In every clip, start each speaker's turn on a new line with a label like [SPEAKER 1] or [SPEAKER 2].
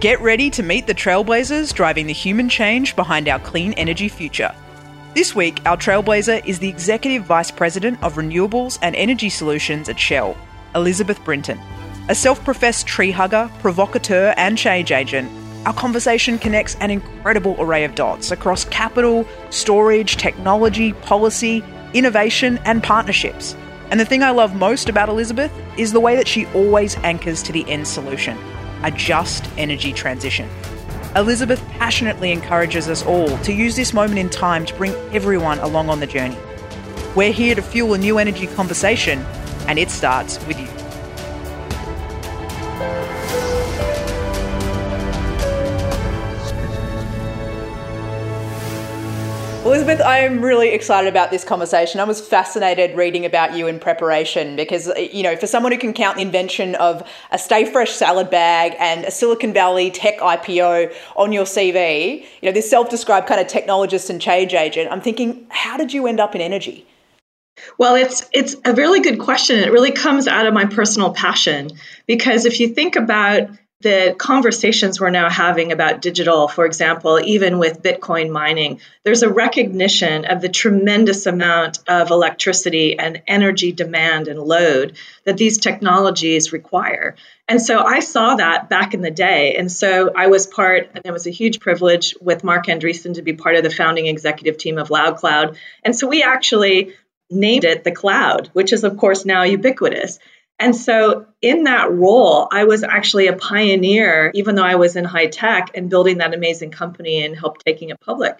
[SPEAKER 1] Get ready to meet the trailblazers driving the human change behind our clean energy future. This week, our trailblazer is the Executive Vice President of Renewables and Energy Solutions at Shell, Elisabeth Brinton. A self professed tree hugger, provocateur, and change agent, our conversation connects an incredible array of dots across capital, storage, technology, policy, innovation, and partnerships. And the thing I love most about Elisabeth is the way that she always anchors to the end solution a just energy transition. Elisabeth passionately encourages us all to use this moment in time to bring everyone along on the journey. We're here to fuel a new energy conversation, and it starts with you. Elisabeth, I am really excited about this conversation. I was fascinated reading about you in preparation because, you know, for someone who can count the invention of a Stay Fresh salad bag and a Silicon Valley tech IPO on your CV, you know, this self described kind of technologist and change agent, I'm thinking, how did you end up in energy?
[SPEAKER 2] Well, it's it's a really good question. It really comes out of my personal passion because if you think about the conversations we're now having about digital, for example, even with Bitcoin mining, there's a recognition of the tremendous amount of electricity and energy demand and load that these technologies require. And so I saw that back in the day. And so I was part, and it was a huge privilege with Marc Andreessen to be part of the founding executive team of LoudCloud. And so we actually named it the cloud, which is, of course, now ubiquitous. And so, in that role, I was actually a pioneer, even though I was in high tech and building that amazing company and helped taking it public.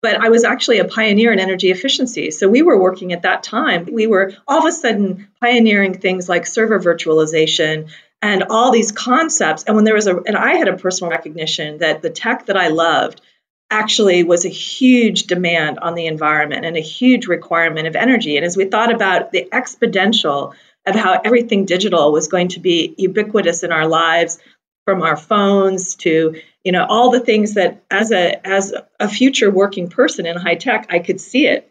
[SPEAKER 2] But I was actually a pioneer in energy efficiency. So, we were working at that time, we were all of a sudden pioneering things like server virtualization and all these concepts. And when there was a, and I had a personal recognition that the tech that I loved actually was a huge demand on the environment and a huge requirement of energy. And as we thought about the exponential of how everything digital was going to be ubiquitous in our lives from our phones to you know all the things that as a as a future working person in high tech I could see it.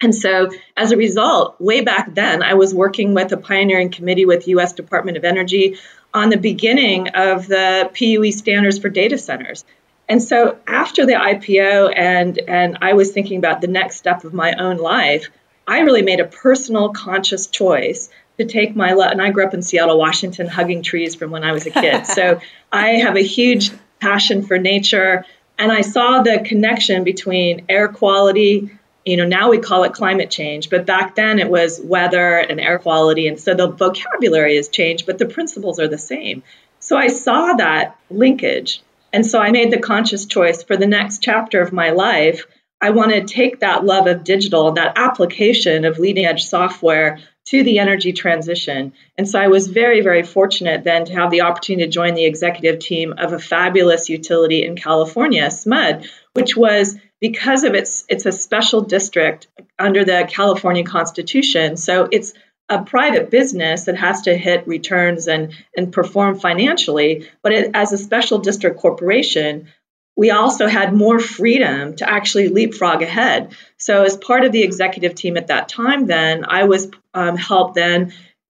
[SPEAKER 2] And so as a result way back then I was working with a pioneering committee with US Department of Energy on the beginning of the PUE standards for data centers. And so after the IPO and and I was thinking about the next step of my own life I really made a personal conscious choice to take my love. And I grew up in Seattle, Washington, hugging trees from when I was a kid. so I have a huge passion for nature. And I saw the connection between air quality, you know, now we call it climate change, but back then it was weather and air quality. And so the vocabulary has changed, but the principles are the same. So I saw that linkage. And so I made the conscious choice for the next chapter of my life. I want to take that love of digital, that application of leading edge software to the energy transition. And so I was very, very fortunate then to have the opportunity to join the executive team of a fabulous utility in California, SMUD, which was because of its it's a special district under the California Constitution. So it's a private business that has to hit returns and, and perform financially, but it, as a special district corporation, we also had more freedom to actually leapfrog ahead. So, as part of the executive team at that time, then I was um, helped then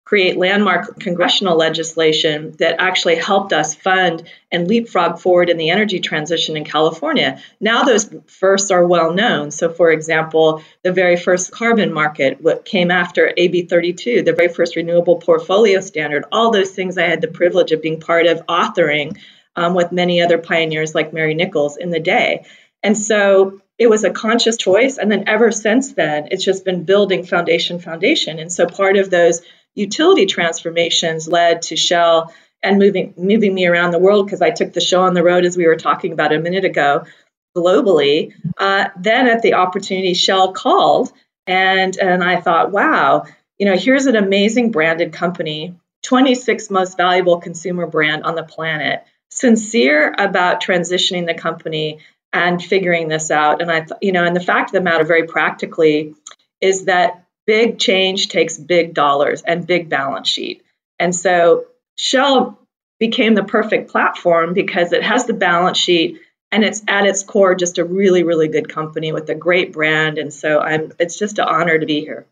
[SPEAKER 2] create landmark congressional legislation that actually helped us fund and leapfrog forward in the energy transition in California. Now those firsts are well known. So, for example, the very first carbon market, what came after AB 32, the very first renewable portfolio standard, all those things I had the privilege of being part of authoring um, with many other pioneers like Mary Nichols in the day. And so it was a conscious choice. And then ever since then, it's just been building foundation, foundation. And so part of those utility transformations led to Shell and moving moving me around the world because I took the show on the road as we were talking about a minute ago globally. Uh, then at the opportunity, Shell called and and I thought, wow, you know, here's an amazing branded company, 26th most valuable consumer brand on the planet sincere about transitioning the company and figuring this out. And I, you know, and the fact of the matter, very practically, is that big change takes big dollars and big balance sheet. And so Shell became the perfect platform because it has the balance sheet and it's at its core just a really really good company with a great brand and so i'm it's just an honor to be here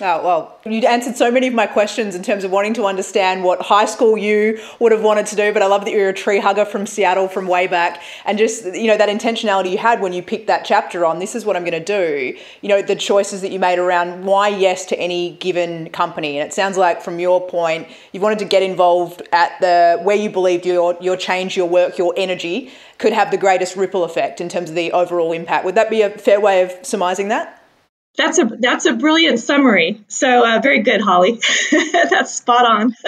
[SPEAKER 1] Oh, well, you answered so many of my questions in terms of wanting to understand what high school you would have wanted to do. But I love that you're a tree hugger from Seattle from way back. And just, you know, that intentionality you had when you picked that chapter on this is what I'm going to do. You know, the choices that you made around why yes to any given company. And it sounds like from your point, you wanted to get involved at the where you believed your, your change, your work, your energy could have the greatest ripple effect in terms of the overall impact. Would that be a fair way of surmising that?
[SPEAKER 2] That's a that's a brilliant summary. So uh, very good, Holly. that's spot on.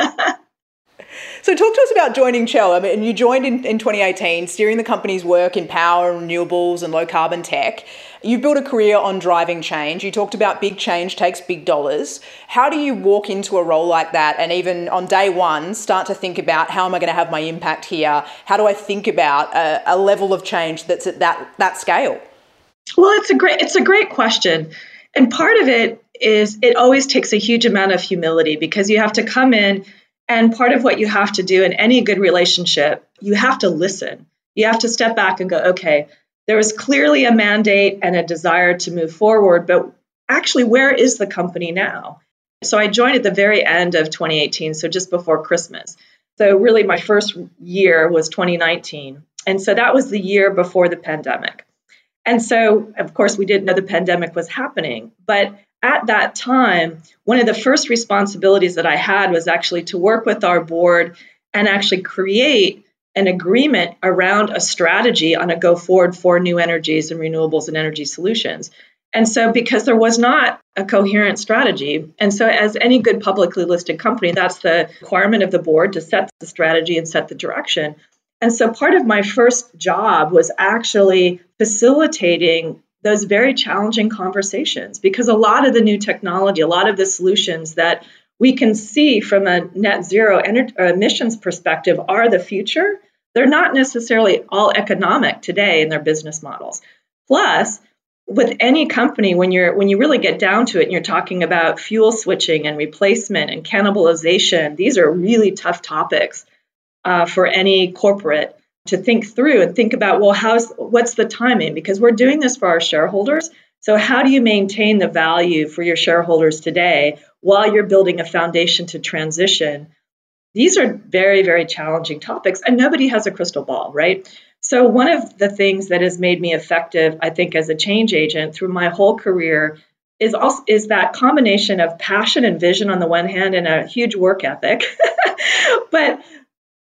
[SPEAKER 1] so talk to us about joining Shell. I mean, you joined in, in 2018, steering the company's work in power, renewables, and low carbon tech. You've built a career on driving change. You talked about big change takes big dollars. How do you walk into a role like that and even on day one start to think about how am I going to have my impact here? How do I think about a, a level of change that's at that that scale?
[SPEAKER 2] Well, it's a great it's a great question. And part of it is it always takes a huge amount of humility because you have to come in and part of what you have to do in any good relationship, you have to listen. You have to step back and go, okay, there was clearly a mandate and a desire to move forward, but actually, where is the company now? So I joined at the very end of 2018, so just before Christmas. So really, my first year was 2019. And so that was the year before the pandemic. And so, of course, we didn't know the pandemic was happening. But at that time, one of the first responsibilities that I had was actually to work with our board and actually create an agreement around a strategy on a go forward for new energies and renewables and energy solutions. And so, because there was not a coherent strategy, and so as any good publicly listed company, that's the requirement of the board to set the strategy and set the direction. And so part of my first job was actually facilitating those very challenging conversations because a lot of the new technology, a lot of the solutions that we can see from a net zero uh, emissions perspective are the future. They're not necessarily all economic today in their business models. Plus, with any company when you're when you really get down to it and you're talking about fuel switching and replacement and cannibalization these are really tough topics uh, for any corporate to think through and think about well how's what's the timing? Because we're doing this for our shareholders. So how do you maintain the value for your shareholders today while you're building a foundation to transition? These are very very challenging topics and nobody has a crystal ball right? So one of the things that has made me effective i think as a change agent through my whole career is also is that combination of passion and vision on the one hand and a huge work ethic. But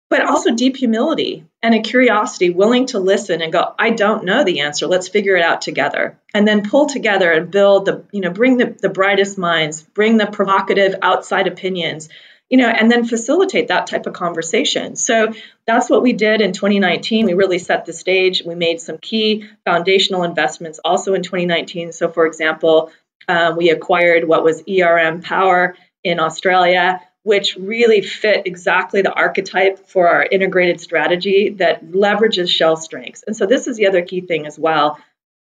[SPEAKER 2] but also deep humility and a curiosity, willing to listen and go, I don't know the answer. Let's figure it out together. And then pull together and build the, you know, bring the, the brightest minds, bring the provocative outside opinions, you know, and then facilitate that type of conversation. So that's what we did in 2019. We really set the stage. We made some key foundational investments also in 2019. So, for example, um, we acquired what was ERM Power in Australia which really fit exactly the archetype for our integrated strategy that leverages Shell strengths. And so, this is the other key thing as well.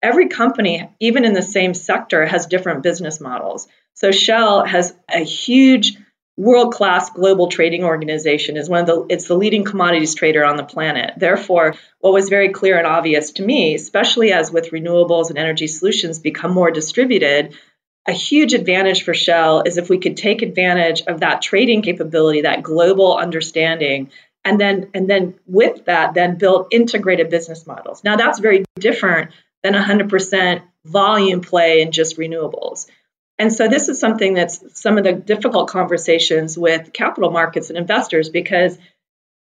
[SPEAKER 2] Every company, even in the same sector, has different business models. So, Shell has a huge world class global trading organization is one of the it's the leading commodities trader on the planet therefore what was very clear and obvious to me especially as with renewables and energy solutions become more distributed a huge advantage for Shell is if we could take advantage of that trading capability, that global understanding, and then and then with that, then build integrated business models. Now that's very different than 100% volume play in just renewables. And so this is something that's some of the difficult conversations with capital markets and investors because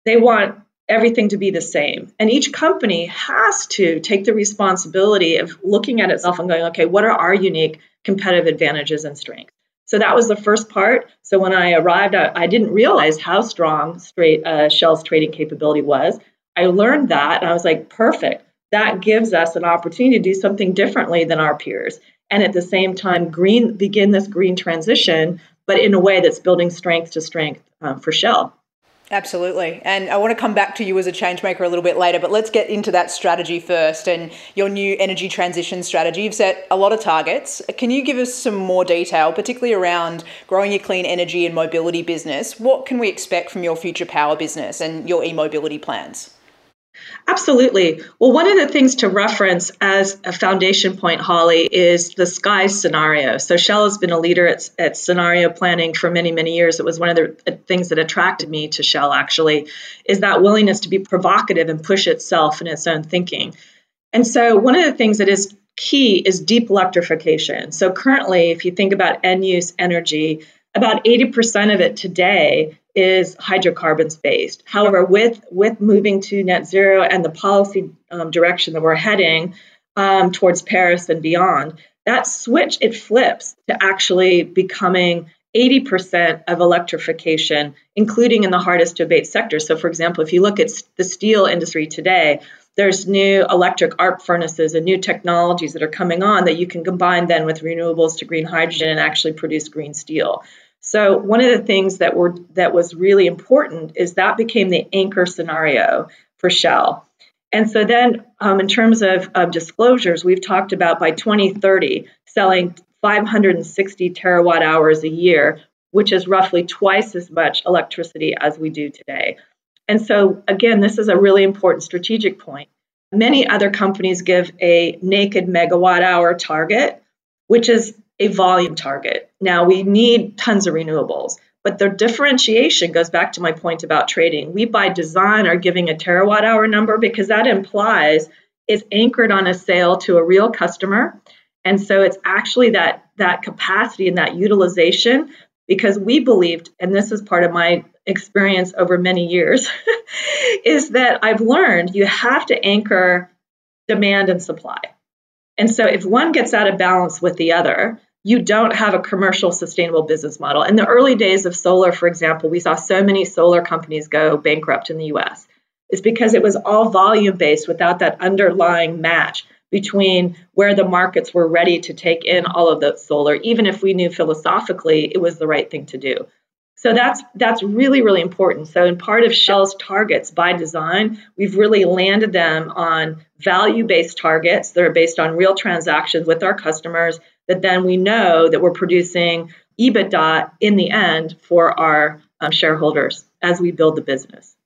[SPEAKER 2] they want everything to be the same. And each company has to take the responsibility of looking at itself and going, okay, what are our unique competitive advantages and strengths. So that was the first part. So when I arrived, I, I didn't realize how strong straight uh, Shell's trading capability was. I learned that, and I was like, perfect. That gives us an opportunity to do something differently than our peers, and at the same time, green begin this green transition, but in a way that's building strength to strength um, for Shell.
[SPEAKER 1] Absolutely. And I want to come back to you as a change maker a little bit later, but let's get into that strategy first and your new energy transition strategy. You've set a lot of targets. Can you give us some more detail, particularly around growing your clean energy and mobility business? What can we expect from your future power business and your e mobility plans?
[SPEAKER 2] Absolutely. Well, one of the things to reference as a foundation point, Holly, is the sky scenario. So Shell has been a leader at, at scenario planning for many, many years. It was one of the uh, things that attracted me to Shell, actually, is that willingness to be provocative and push itself in its own thinking. And so one of the things that is key is deep electrification. So currently, if you think about end use energy, about 80% of it today is hydrocarbons based. However, with with moving to net zero and the policy um, direction that we're heading um, towards Paris and beyond, that switch it flips to actually becoming 80% of electrification, including in the hardest to abate sectors. So, for example, if you look at the steel industry today, there's new electric arc furnaces and new technologies that are coming on that you can combine then with renewables to green hydrogen and actually produce green steel. So one of the things that were that was really important is that became the anchor scenario for Shell. And so then, um, in terms of, of disclosures, we've talked about by 2030 selling 560 terawatt hours a year, which is roughly twice as much electricity as we do today. And so, again, this is a really important strategic point. Many other companies give a naked megawatt hour target, which is a volume target. Now, we need tons of renewables, but the differentiation goes back to my point about trading. We, by design, are giving a terawatt hour number because that implies it's anchored on a sale to a real customer. And so it's actually that, that capacity and that utilization because we believed, and this is part of my experience over many years, is that I've learned you have to anchor demand and supply. And so if one gets out of balance with the other, you don't have a commercial sustainable business model. In the early days of solar, for example, we saw so many solar companies go bankrupt in the US. It's because it was all volume based without that underlying match between where the markets were ready to take in all of the solar, even if we knew philosophically it was the right thing to do. So that's that's really really important. So in part of Shell's targets by design, we've really landed them on value-based targets that are based on real transactions with our customers that then we know that we're producing EBITDA in the end for our um, shareholders as we build the business.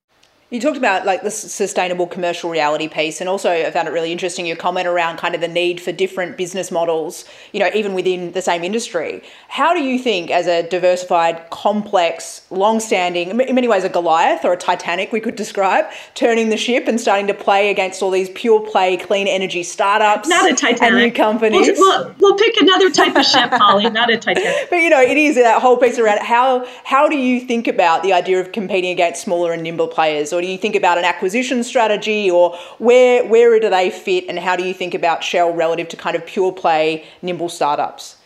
[SPEAKER 1] You talked about like the sustainable commercial reality piece, and also I found it really interesting your comment around kind of the need for different business models, you know, even within the same industry. How do you think, as a diversified, complex, long-standing, in many ways a Goliath or a Titanic, we could describe, turning the ship and starting to play against all these pure play clean energy startups,
[SPEAKER 2] not a Titanic,
[SPEAKER 1] and new companies.
[SPEAKER 2] We'll, we'll, we'll pick another type of ship, Holly, not a Titanic.
[SPEAKER 1] but you know, it is uh, that whole piece around how how do you think about the idea of competing against smaller and nimble players, or do you think about an acquisition strategy or where where do they fit and how do you think about Shell relative to kind of pure play nimble startups?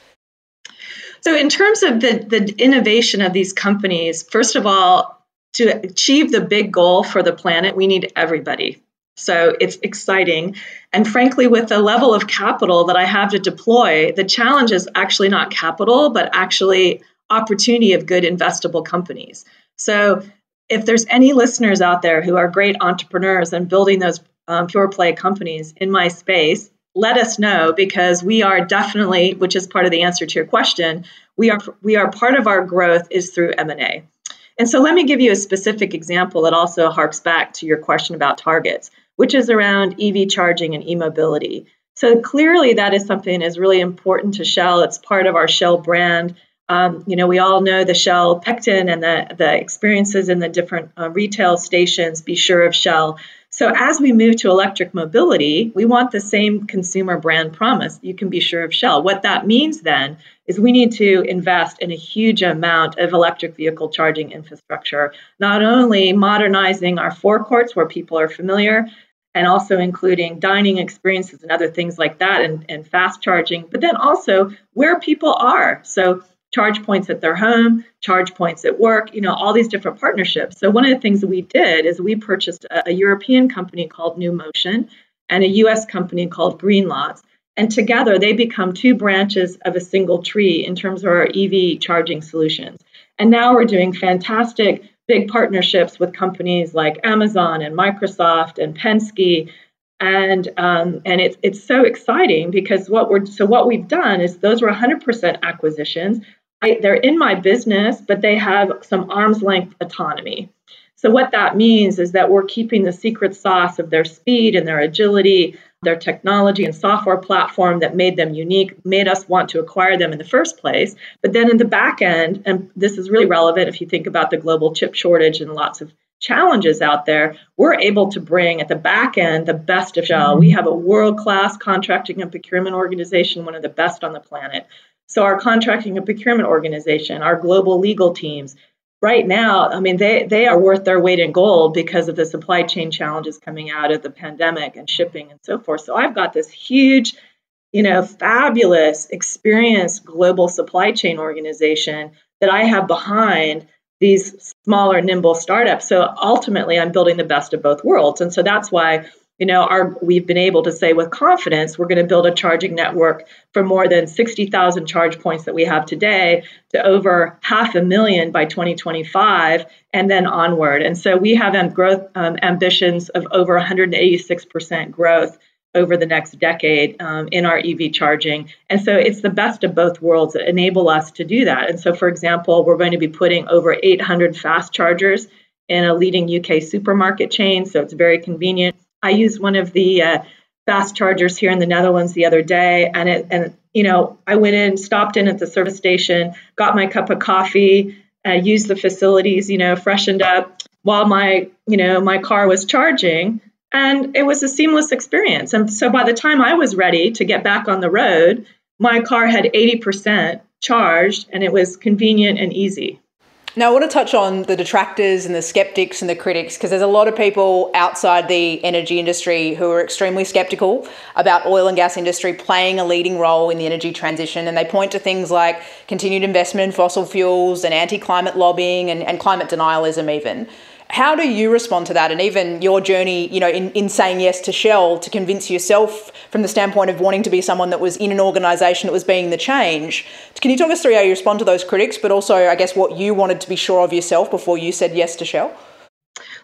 [SPEAKER 2] So in terms of the, the innovation of these companies, first of all, to achieve the big goal for the planet, we need everybody. So it's exciting. And frankly, with the level of capital that I have to deploy, the challenge is actually not capital, but actually opportunity of good investable companies. So if there's any listeners out there who are great entrepreneurs and building those um, pure play companies in my space, let us know because we are definitely, which is part of the answer to your question, we are we are part of our growth is through M&A. And so let me give you a specific example that also harks back to your question about targets, which is around EV charging and e-mobility. So clearly that is something that is really important to Shell. It's part of our Shell brand. Um, you know, we all know the Shell Pecten and the, the experiences in the different uh, retail stations, be sure of Shell. So as we move to electric mobility, we want the same consumer brand promise. You can be sure of Shell. What that means then is we need to invest in a huge amount of electric vehicle charging infrastructure, not only modernizing our forecourts where people are familiar, and also including dining experiences and other things like that and, and fast charging, but then also where people are. So charge points at their home, charge points at work, you know, all these different partnerships. So one of the things that we did is we purchased a, a European company called NewMotion and a US company called Greenlots. And together they become two branches of a single tree in terms of our EV charging solutions. And now we're doing fantastic big partnerships with companies like Amazon and Microsoft and Penske. And um, and it's it's so exciting because what we're so what we've done is those were 100% acquisitions. I, they're in my business, but they have some arm's length autonomy. So, what that means is that we're keeping the secret sauce of their speed and their agility, their technology and software platform that made them unique, made us want to acquire them in the first place. But then in the back end, and this is really relevant if you think about the global chip shortage and lots of challenges out there, we're able to bring at the back end the best of Shell. We have a world class contracting and procurement organization, one of the best on the planet. So, our contracting and procurement organization, our global legal teams, right now, I mean, they, they are worth their weight in gold because of the supply chain challenges coming out of the pandemic and shipping and so forth. So, I've got this huge, you know, fabulous, experienced global supply chain organization that I have behind these smaller, nimble startups. So ultimately, I'm building the best of both worlds. And so that's why, you know, our we've been able to say with confidence we're going to build a charging network for more than 60,000 charge points that we have today to over half a million by 2025 and then onward. And so we have growth um, ambitions of over 186% growth over the next decade um, in our EV charging. And so it's the best of both worlds that enable us to do that. And so, for example, we're going to be putting over 800 fast chargers in a leading UK supermarket chain. So it's very convenient. I used one of the uh, fast chargers here in the Netherlands the other day, and it and you know I went in, stopped in at the service station, got my cup of coffee, uh, used the facilities, you know, freshened up while my you know my car was charging and it was a seamless experience. And so by the time I was ready to get back on the road, my car had 80% charged and it was convenient and easy.
[SPEAKER 1] Now, I want to touch on the detractors and the skeptics and the critics because there's a lot of people outside the energy industry who are extremely skeptical about oil and gas industry playing a leading role in the energy transition. And they point to things like continued investment in fossil fuels and anti climate lobbying and, and climate denialism, even. How do you respond to that? And even your journey, you know, in, in saying yes to Shell to convince yourself from the standpoint of wanting to be someone that was in an organization that was being the change. Can you talk us through how you respond to those critics, but also, I guess, what you wanted to be sure of yourself before you said yes to Shell?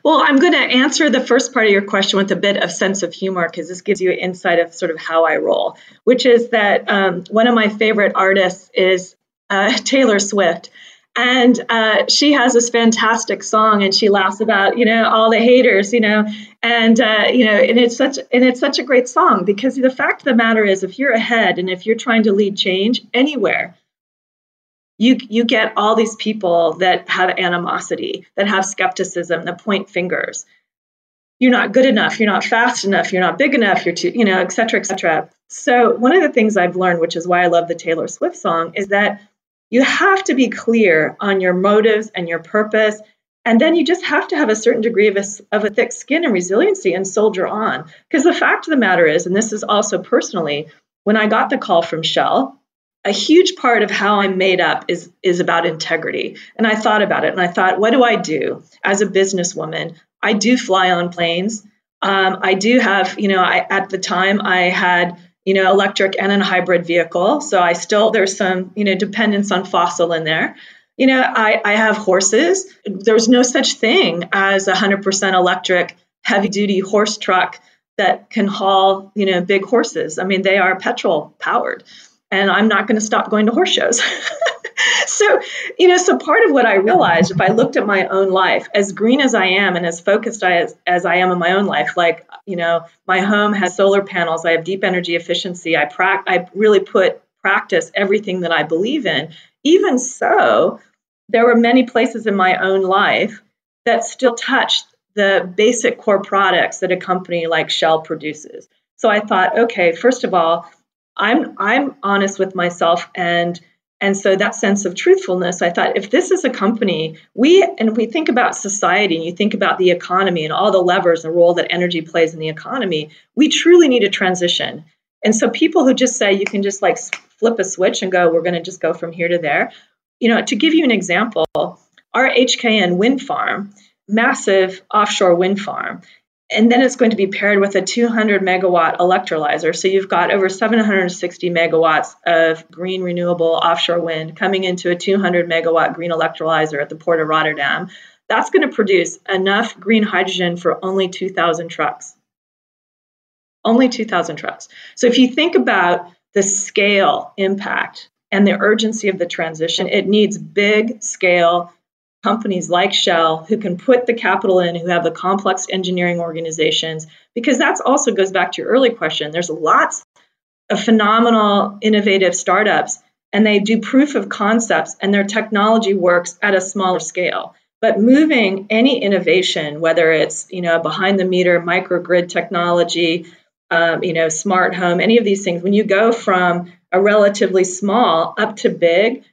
[SPEAKER 2] Well, I'm going to answer the first part of your question with a bit of sense of humor because this gives you an insight of sort of how I roll, which is that um, one of my favorite artists is uh, Taylor Swift. And uh, she has this fantastic song, and she laughs about you know all the haters, you know, and uh, you know, and it's such and it's such a great song because the fact of the matter is, if you're ahead and if you're trying to lead change anywhere, you you get all these people that have animosity, that have skepticism, that point fingers. You're not good enough. You're not fast enough. You're not big enough. You're too, you know, et cetera, et cetera. So one of the things I've learned, which is why I love the Taylor Swift song, is that you have to be clear on your motives and your purpose. And then you just have to have a certain degree of a, of a thick skin and resiliency and soldier on. Because the fact of the matter is, and this is also personally, when I got the call from Shell, a huge part of how I'm made up is is about integrity. And I thought about it and I thought, what do I do as a businesswoman? I do fly on planes. Um, I do have, you know, I, at the time I had you know, electric and a hybrid vehicle. So I still there's some, you know, dependence on fossil in there. You know, I, I have horses. There's no such thing as a 100% electric heavy duty horse truck that can haul, you know, big horses. I mean, they are petrol powered. And I'm not going to stop going to horse shows. so, you know, so part of what I realized if I looked at my own life, as green as I am and as focused as, as I am in my own life, like, you know, my home has solar panels, I have deep energy efficiency, I, pra- I really put practice everything that I believe in. Even so, there were many places in my own life that still touched the basic core products that a company like Shell produces. So I thought, okay, first of all, I'm I'm honest with myself and and so that sense of truthfulness, I thought if this is a company, we and we think about society and you think about the economy and all the levers and role that energy plays in the economy, we truly need a transition. And so people who just say you can just like flip a switch and go, we're going to just go from here to there. You know, to give you an example, our HKN wind farm, massive offshore wind farm, and then it's going to be paired with a 200 megawatt electrolyzer. So you've got over 760 megawatts of green renewable offshore wind coming into a 200 megawatt green electrolyzer at the port of Rotterdam. That's going to produce enough green hydrogen for only 2,000 trucks. Only 2,000 trucks. So if you think about the scale impact and the urgency of the transition, it needs big scale companies like Shell who can put the capital in, who have the complex engineering organizations, because that also goes back to your early question. There's lots of phenomenal, innovative startups, and they do proof of concepts, and their technology works at a smaller scale. But moving any innovation, whether it's you know behind the meter microgrid technology, um, you know smart home, any of these things, when you go from a relatively small up to big,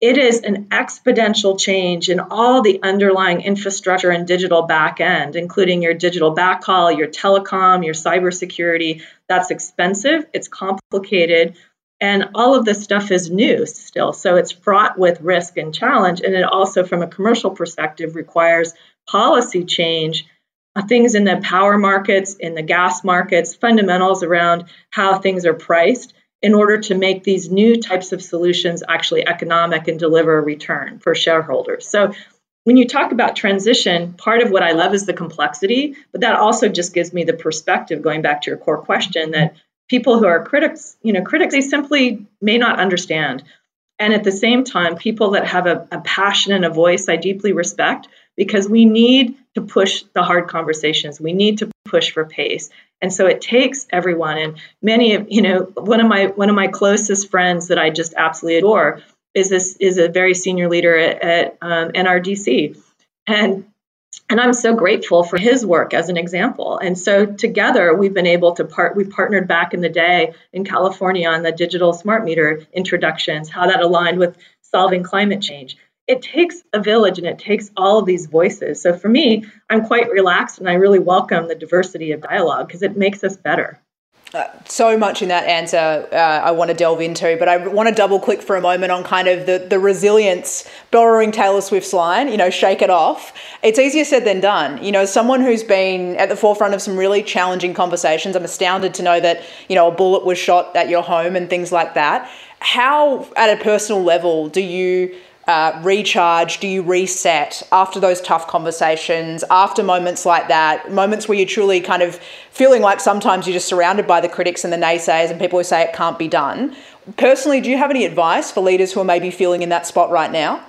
[SPEAKER 2] it is an exponential change in all the underlying infrastructure and digital backend, including your digital backhaul, your telecom, your cybersecurity. That's expensive, it's complicated, and all of this stuff is new still. So it's fraught with risk and challenge. And it also, from a commercial perspective, requires policy change. Uh, things in the power markets, in the gas markets, fundamentals around how things are priced in order to make these new types of solutions actually economic and deliver a return for shareholders. So when you talk about transition, part of what I love is the complexity, but that also just gives me the perspective, going back to your core question, that people who are critics, you know, critics, they simply may not understand. And at the same time, people that have a, a passion and a voice, I deeply respect because we need to push the hard conversations. We need to push for pace. And so it takes everyone. And many of, you know, one of my one of my closest friends that I just absolutely adore is this is a very senior leader at, at um, NRDC. And and I'm so grateful for his work as an example. And so together we've been able to part we partnered back in the day in California on the digital smart meter introductions, how that aligned with solving climate change it takes a village and it takes all of these voices. So for me, I'm quite relaxed and I really welcome the diversity of dialogue because it makes us better.
[SPEAKER 1] Uh, so much in that answer uh, I want to delve into, but I want to double click for a moment on kind of the, the resilience, borrowing Taylor Swift's line, you know, shake it off. It's easier said than done. You know, someone who's been at the forefront of some really challenging conversations, I'm astounded to know that, you know, a bullet was shot at your home and things like that. How, at a personal level, do you uh, recharge? Do you reset after those tough conversations, after moments like that, moments where you're truly kind of feeling like sometimes you're just surrounded by the critics and the naysayers and people who say it can't be done? Personally, do you have any advice for leaders who are maybe feeling in that spot right now?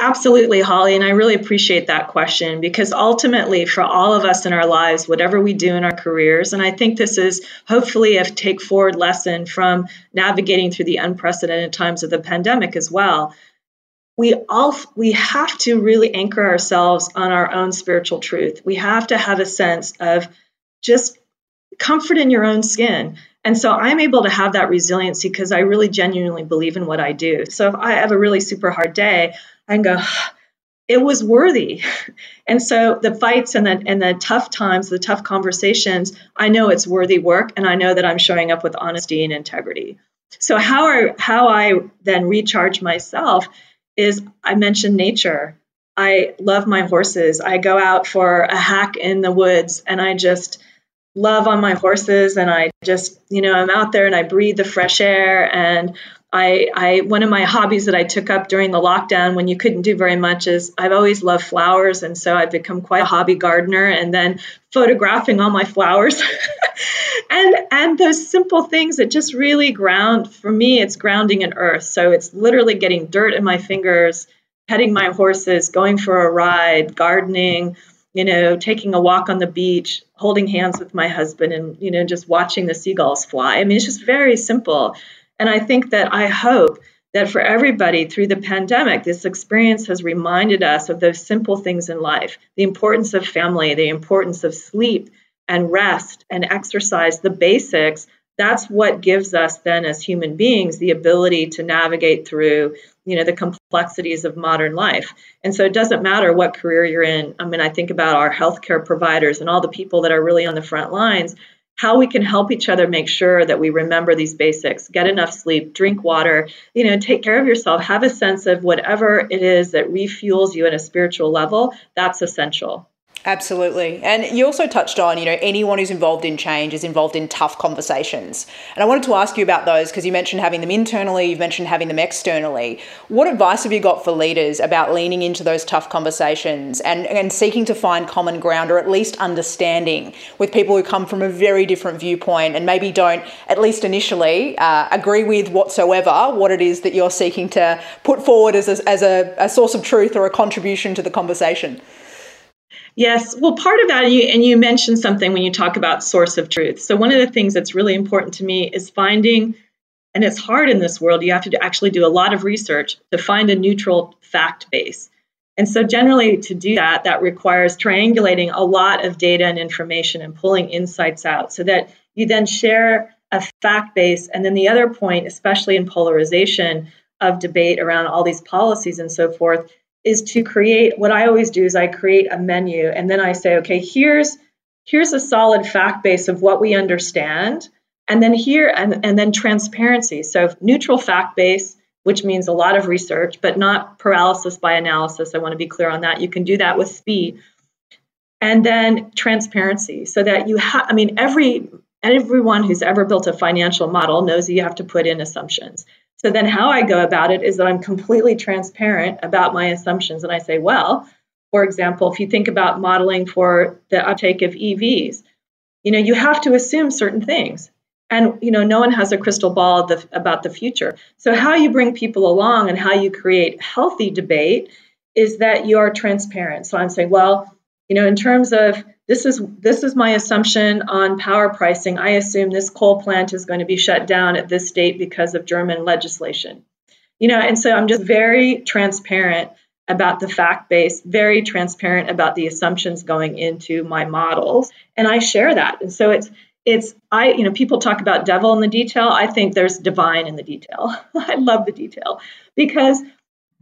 [SPEAKER 2] Absolutely, Holly. And I really appreciate that question because ultimately, for all of us in our lives, whatever we do in our careers, and I think this is hopefully a take forward lesson from navigating through the unprecedented times of the pandemic as well we all we have to really anchor ourselves on our own spiritual truth. We have to have a sense of just comfort in your own skin. And so I'm able to have that resiliency because I really genuinely believe in what I do. So if I have a really super hard day, I can go, it was worthy. And so the fights and the and the tough times, the tough conversations, I know it's worthy work and I know that I'm showing up with honesty and integrity. So how are how I then recharge myself is I mentioned nature. I love my horses. I go out for a hack in the woods and I just love on my horses and I just, you know, I'm out there and I breathe the fresh air and I, I one of my hobbies that I took up during the lockdown when you couldn't do very much is I've always loved flowers and so I've become quite a hobby gardener and then photographing all my flowers. And and those simple things that just really ground for me it's grounding in earth. So it's literally getting dirt in my fingers petting my horses going for a ride gardening you know taking a walk on the beach holding hands with my husband and you know just watching the seagulls fly. I mean it's just very simple and I think that I hope that for everybody through the pandemic, this experience has reminded us of those simple things in life the importance of family, the importance of sleep and rest and exercise, the basics. That's what gives us then as human beings the ability to navigate through you know the complexities of modern life. And so it doesn't matter what career you're in. I mean i think about our healthcare providers and all the people that are really on the front lines how we can help each other make sure that we remember these basics. Get enough sleep drink water you know take care of yourself have a sense of whatever it is that refuels you at a spiritual level that's essential
[SPEAKER 1] Absolutely. And you also touched on, you know, anyone who's involved in change is involved in tough conversations. And I wanted to ask you about those because you mentioned having them internally, you've mentioned having them externally. What advice have you got for leaders about leaning into those tough conversations and, and seeking to find common ground or at least understanding with people who come from a very different viewpoint and maybe don't, at least initially, uh, agree with whatsoever what it is that you're seeking to put forward as a, as a, a source of truth or a contribution to the conversation?
[SPEAKER 2] Yes, well, part of that, and you, and you mentioned something when you talk about source of truth. So, one of the things that's really important to me is finding, and it's hard in this world, you have to actually do a lot of research to find a neutral fact base. And so, generally, to do that, that requires triangulating a lot of data and information and pulling insights out so that you then share a fact base. And then the other point, especially in polarization of debate around all these policies and so forth, is to create what I always do is I create a menu and then I say, okay, here's here's a solid fact base of what we understand. And then here and, and then transparency. So neutral fact base, which means a lot of research, but not paralysis by analysis. I want to be clear on that. You can do that with speed. And then transparency, so that you have, I mean, every everyone who's ever built a financial model knows that you have to put in assumptions. So then how I go about it is that I'm completely transparent about my assumptions. And I say, well, for example, if you think about modeling for the uptake of EVs, you know, you have to assume certain things. And you know, no one has a crystal ball the, about the future. So how you bring people along and how you create healthy debate is that you are transparent. So I'm saying, well, you know, in terms of this is this is my assumption on power pricing. I assume this coal plant is going to be shut down at this date because of German legislation. You know, and so I'm just very transparent about the fact base, very transparent about the assumptions going into my models, and I share that. And so it's it's I you know people talk about devil in the detail. I think there's divine in the detail. I love the detail because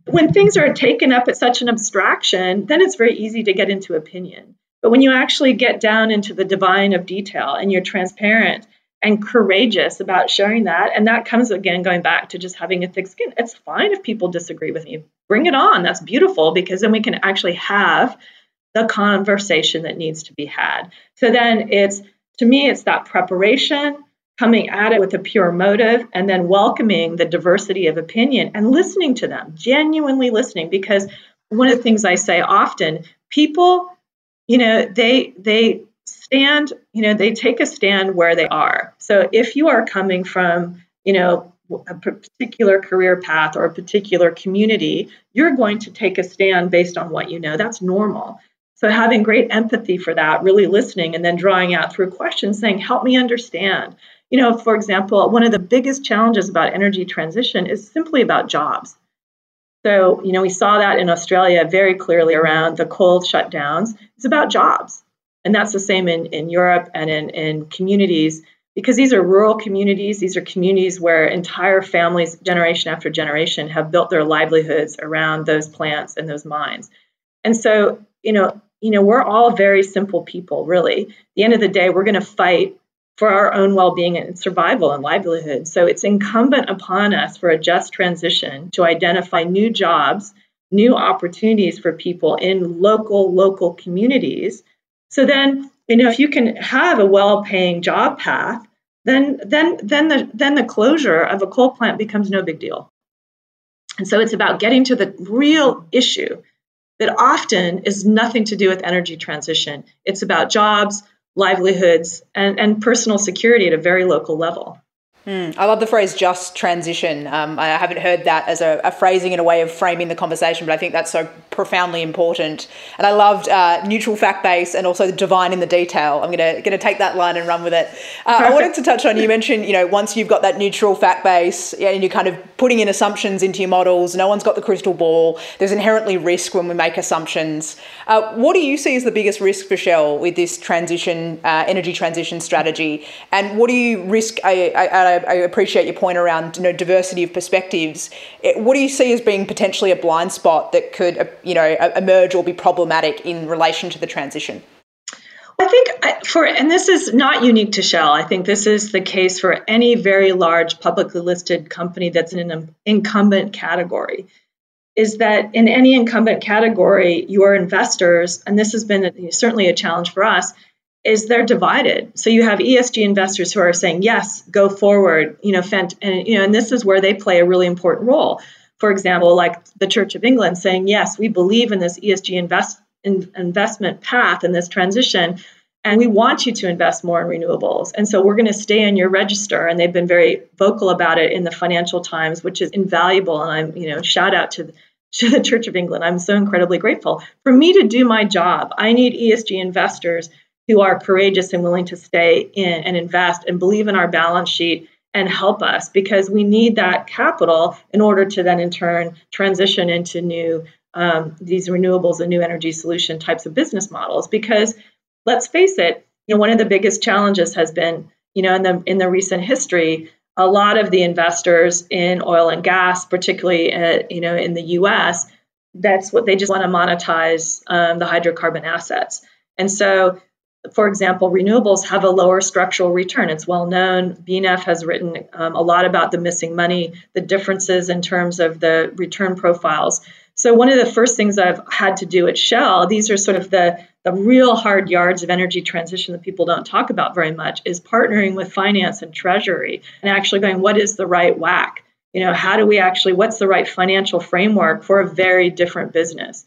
[SPEAKER 2] when things are taken up at such an abstraction, then it's very easy to get into opinion. But when you actually get down into the divine of detail and you're transparent and courageous about sharing that, and that comes again going back to just having a thick skin. It's fine if people disagree with me. Bring it on. That's beautiful because then we can actually have the conversation that needs to be had. So then it's to me, it's that preparation, coming at it with a pure motive, and then welcoming the diversity of opinion and listening to them, genuinely listening. Because one of the things I say often, people you know, they they stand, you know, they take a stand where they are. So if you are coming from, you know, a particular career path or a particular community, you're going to take a stand based on what you know. That's normal. So having great empathy for that, really listening and then drawing out through questions saying, "Help me understand." You know, for example, one of the biggest challenges about energy transition is simply about jobs. So, you know, we saw that in Australia very clearly around the coal shutdowns. It's about jobs. And that's the same in, in Europe and in, in communities because these are rural communities. These are communities where entire families, generation after generation, have built their livelihoods around those plants and those mines. And so, you know, you know, we're all very simple people, really. At the end of the day, we're going to fight for our own well being and survival and livelihood. So it's incumbent upon us for a just transition to identify new jobs, new opportunities for people in local, local communities. So then, you know, if you can have a well paying job path, then then then the then the closure of a coal plant becomes no big deal. And so it's about getting to the real issue that often is nothing to do with energy transition. It's about jobs, livelihoods and, and personal security at a very local level.
[SPEAKER 1] Mm, I love the phrase just transition. Um, I haven't heard that as a, a, phrasing and a way of framing the conversation, but I think that's so profoundly important. And I loved uh, neutral fact base and also the divine in the detail. I'm going to gonna take that line and run with it. Uh, I wanted to touch on you mentioned, you know, once you've got that neutral fact base and you're kind of putting in assumptions into your models, no one's got the crystal ball. There's inherently risk when we make assumptions. Uh, what do you see as the biggest risk for Shell with this transition, uh, energy transition strategy? And what do you risk? I, I, I, I appreciate your point around you know diversity of perspectives. What do you see as being potentially a blind spot that could uh, you know emerge or be problematic in relation to the transition?
[SPEAKER 2] I think for, and this is not unique to Shell. I think this is the case for any very large publicly listed company that's in an incumbent category. is that in any incumbent category, your investors, and this has been certainly a challenge for us, is they're divided. So you have ESG investors who are saying, yes, go forward, you know, and you know, and this is where they play a really important role. For example, like the Church of England saying, yes, we believe in this ESG invest, in, investment path and this transition, and we want you to invest more in renewables. And so we're going to stay in your register. And they've been very vocal about it in the Financial Times, which is invaluable. And I'm, you know, shout out to to the Church of England. I'm so incredibly grateful. For me to do my job, I need ESG investors who are courageous and willing to stay in and invest and believe in our balance sheet and help us because we need that capital in order to then in turn transition into new um, these renewables and new energy solution types of business models. Because let's face it you know one of the biggest challenges has been you know in the in the recent history a lot of the investors in oil and gas particularly uh, you know in the US that's what they just want to monetize um, the hydrocarbon assets. And so for example, renewables have a lower structural return. It's well known. BNEF has written um, a lot about the missing money, the differences in terms of the return profiles. So, one of the first things I've had to do at Shell, these are sort of the, the real hard yards of energy transition that people don't talk about very much, is partnering with finance and treasury and actually going, what is the right WACC? You know, how do we actually, what's the right financial framework for a very different business?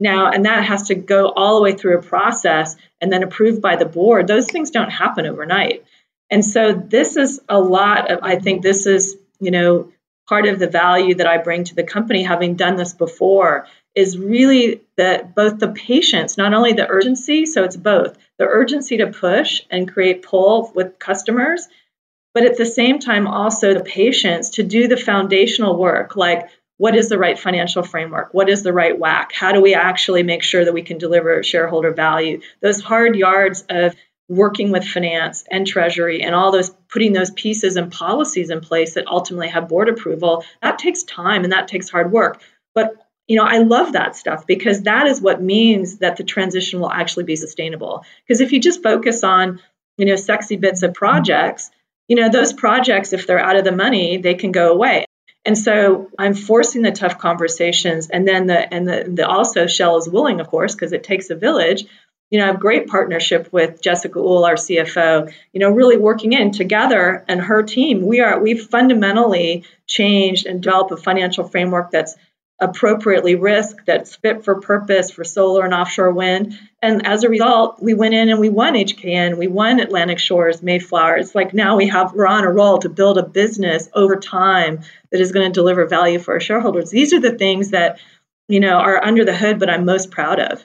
[SPEAKER 2] Now, and that has to go all the way through a process and then approved by the board. Those things don't happen overnight. And so this is a lot of, I think this is, you know, part of the value that I bring to the company, having done this before, is really that both the patience, not only the urgency, so it's both the urgency to push and create pull with customers, but at the same time also the patience to do the foundational work like what is the right financial framework? What is the right WACC? How do we actually make sure that we can deliver shareholder value? Those hard yards of working with finance and treasury and all those putting those pieces and policies in place that ultimately have board approval, that takes time and that takes hard work. But you know, I love that stuff because that is what means that the transition will actually be sustainable. Because if you just focus on, you know, sexy bits of projects, you know, those projects, if they're out of the money, they can go away. And so I'm forcing the tough conversations, and then the and the, the also Shell is willing, of course, because it takes a village. You know, I have great partnership with Jessica Uhl, our CFO. You know, really working in together and her team. We are we've fundamentally changed and developed a financial framework that's appropriately risk that's fit for purpose for solar and offshore wind. And as a result, we went in and we won HKN, we won Atlantic Shores, Mayflower. It's like now we have we're on a roll to build a business over time that is going to deliver value for our shareholders. These are the things that you know are under the hood, but I'm most proud of.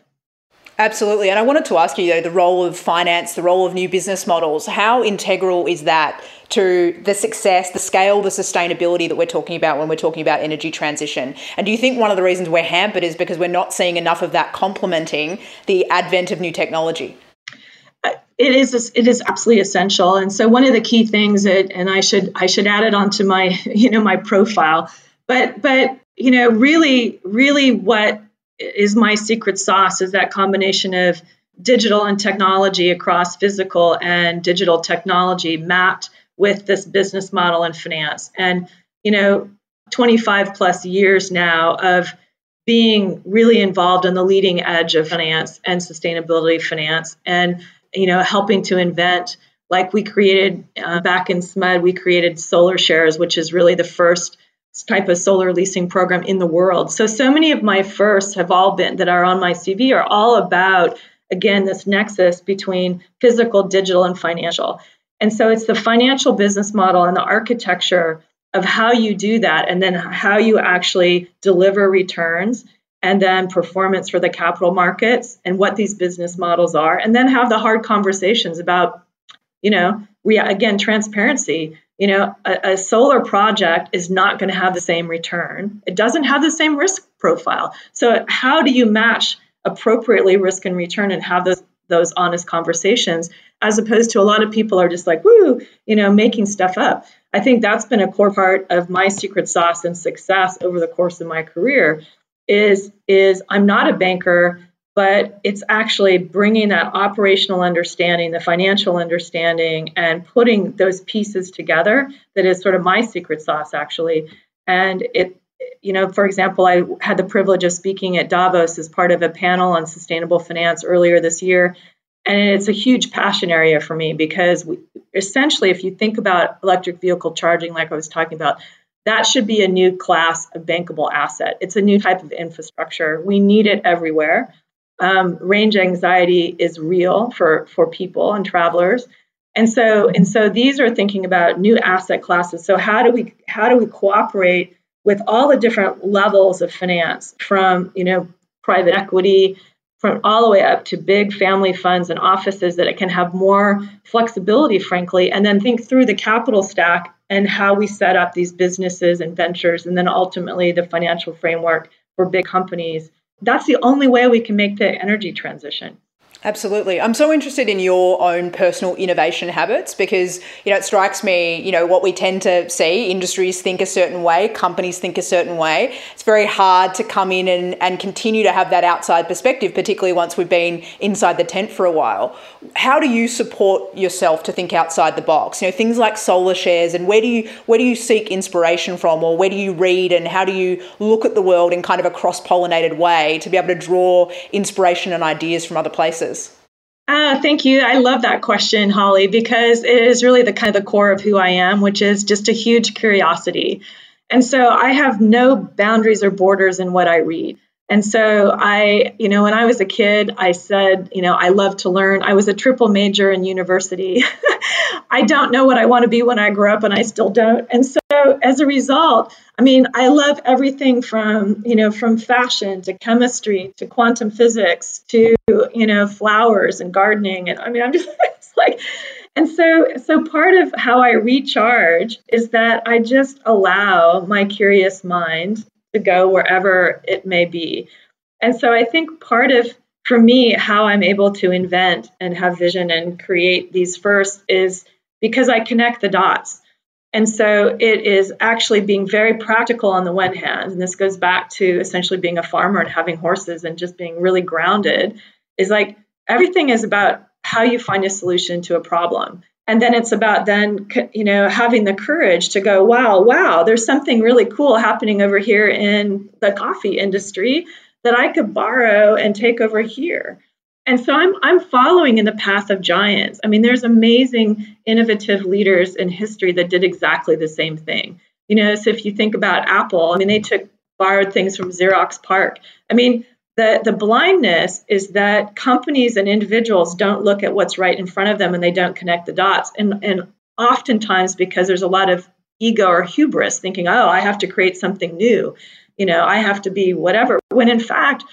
[SPEAKER 1] Absolutely. And I wanted to ask you, though, the role of finance, the role of new business models, how integral is that to the success, the scale, the sustainability that we're talking about when we're talking about energy transition? And do you think one of the reasons we're hampered is because we're not seeing enough of that complementing the advent of new technology?
[SPEAKER 2] Uh, it is it is absolutely essential, and so one of the key things that, and I should I should add it onto my you know my profile, but but you know really really what is my secret sauce is that combination of digital and technology across physical and digital technology mapped with this business model and finance. And, you know, 25 plus years now of being really involved in the leading edge of finance and sustainability finance and, you know, helping to invent like we created uh, back in SMUD, we created Solar Shares, which is really the first type of solar leasing program in the world. So, so many of my firsts have all been that are on my CV are all about, again, this nexus between physical, digital, and financial. And so it's the financial business model and the architecture of how you do that, and then how you actually deliver returns and then performance for the capital markets and what these business models are, and then have the hard conversations about, you know, re- again, transparency you know, a, a solar project is not going to have the same return. It doesn't have the same risk profile. So, how do you match appropriately risk and return and have those those honest conversations as opposed to a lot of people are just like woo you know making stuff up i think that's been a core part of my secret sauce and success over the course of my career is is i'm not a banker but it's actually bringing that operational understanding, the financial understanding, and putting those pieces together that is sort of my secret sauce, actually. And it you know, for example, I had the privilege of speaking at Davos as part of a panel on sustainable finance earlier this year. And it's a huge passion area for me because we, essentially, if you think about electric vehicle charging, like I was talking about, that should be a new class of bankable asset. It's a new type of infrastructure. We need it everywhere. Um, range anxiety is real for, for people and travelers. And so, and so these are thinking about new asset classes. So how do we how do we cooperate with all the different levels of finance from you know private equity from all the way up to big family funds and offices that it can have more flexibility frankly and then think through the capital stack and how we set up these businesses and ventures and then ultimately the financial framework for big companies that's the only way we can make the energy transition
[SPEAKER 1] Absolutely. I'm so interested in your own personal innovation habits because, you know, it strikes me, you know, what we tend to see industries think a certain way, companies think a certain way. It's very hard to come in and, and continue to have that outside perspective, particularly once we've been inside the tent for a while. How do you support yourself to think outside the box? You know, things like solar shares and where do you where do you seek inspiration from or where do you read and how do you look at the world in kind of a cross-pollinated way to be able to draw inspiration and ideas from other places?
[SPEAKER 2] Ah, thank you. I love that question, Holly, because it is really the kind of the core of who I am, which is just a huge curiosity. And so I have no boundaries or borders in what I read. And so I, you know, when I was a kid, I said, you know, I love to learn. I was a triple major in university. I don't know what I want to be when I grow up, and I still don't. And so as a result, I mean, I love everything from, you know, from fashion to chemistry to quantum physics to, you know, flowers and gardening. And I mean, I'm just like, and so so part of how I recharge is that I just allow my curious mind to go wherever it may be. And so I think part of, for me, how I'm able to invent and have vision and create these first is because I connect the dots. And so it is actually being very practical on the one hand, and this goes back to essentially being a farmer and having horses and just being really grounded, is like everything is about how you find a solution to a problem and then it's about then you know having the courage to go wow wow there's something really cool happening over here in the coffee industry that i could borrow and take over here. And so i'm i'm following in the path of giants. I mean there's amazing innovative leaders in history that did exactly the same thing. You know so if you think about apple i mean they took borrowed things from xerox PARC i mean the, the blindness is that companies and individuals don't look at what's right in front of them and they don't connect the dots. And, and oftentimes, because there's a lot of ego or hubris thinking, oh, I have to create something new, you know, I have to be whatever. When in fact,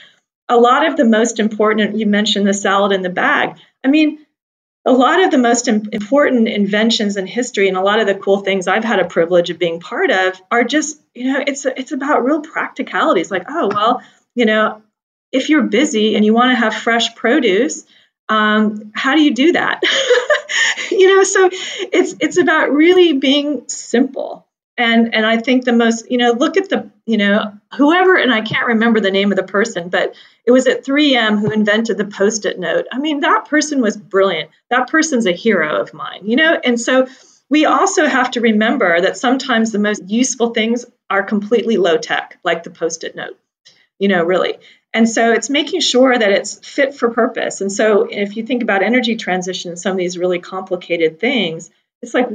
[SPEAKER 2] a lot of the most important, you mentioned the salad in the bag. I mean, a lot of the most important inventions in history and a lot of the cool things I've had a privilege of being part of are just, you know, it's it's about real practicalities. Like, oh well, you know, if you're busy and you want to have fresh produce, um, how do you do that? you know, so it's it's about really being simple. And and I think the most, you know, look at the, you know, whoever, and I can't remember the name of the person, but it was at 3M who invented the post-it note. I mean, that person was brilliant. That person's a hero of mine, you know, and so we also have to remember that sometimes the most useful things are completely low tech, like the post it note, you know, really. And so it's making sure that it's fit for purpose. And so if you think about energy transition, some of these really complicated things, it's like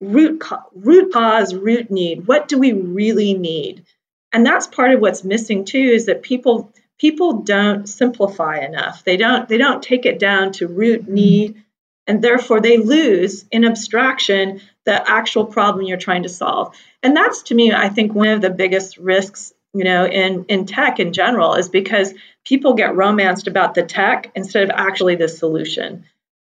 [SPEAKER 2] root root cause, root need. What do we really need? And that's part of what's missing too is that people people don't simplify enough. They don't they don't take it down to root mm-hmm. need and therefore they lose in abstraction the actual problem you're trying to solve. And that's to me I think one of the biggest risks you know, in, in tech in general is because people get romanced about the tech instead of actually the solution.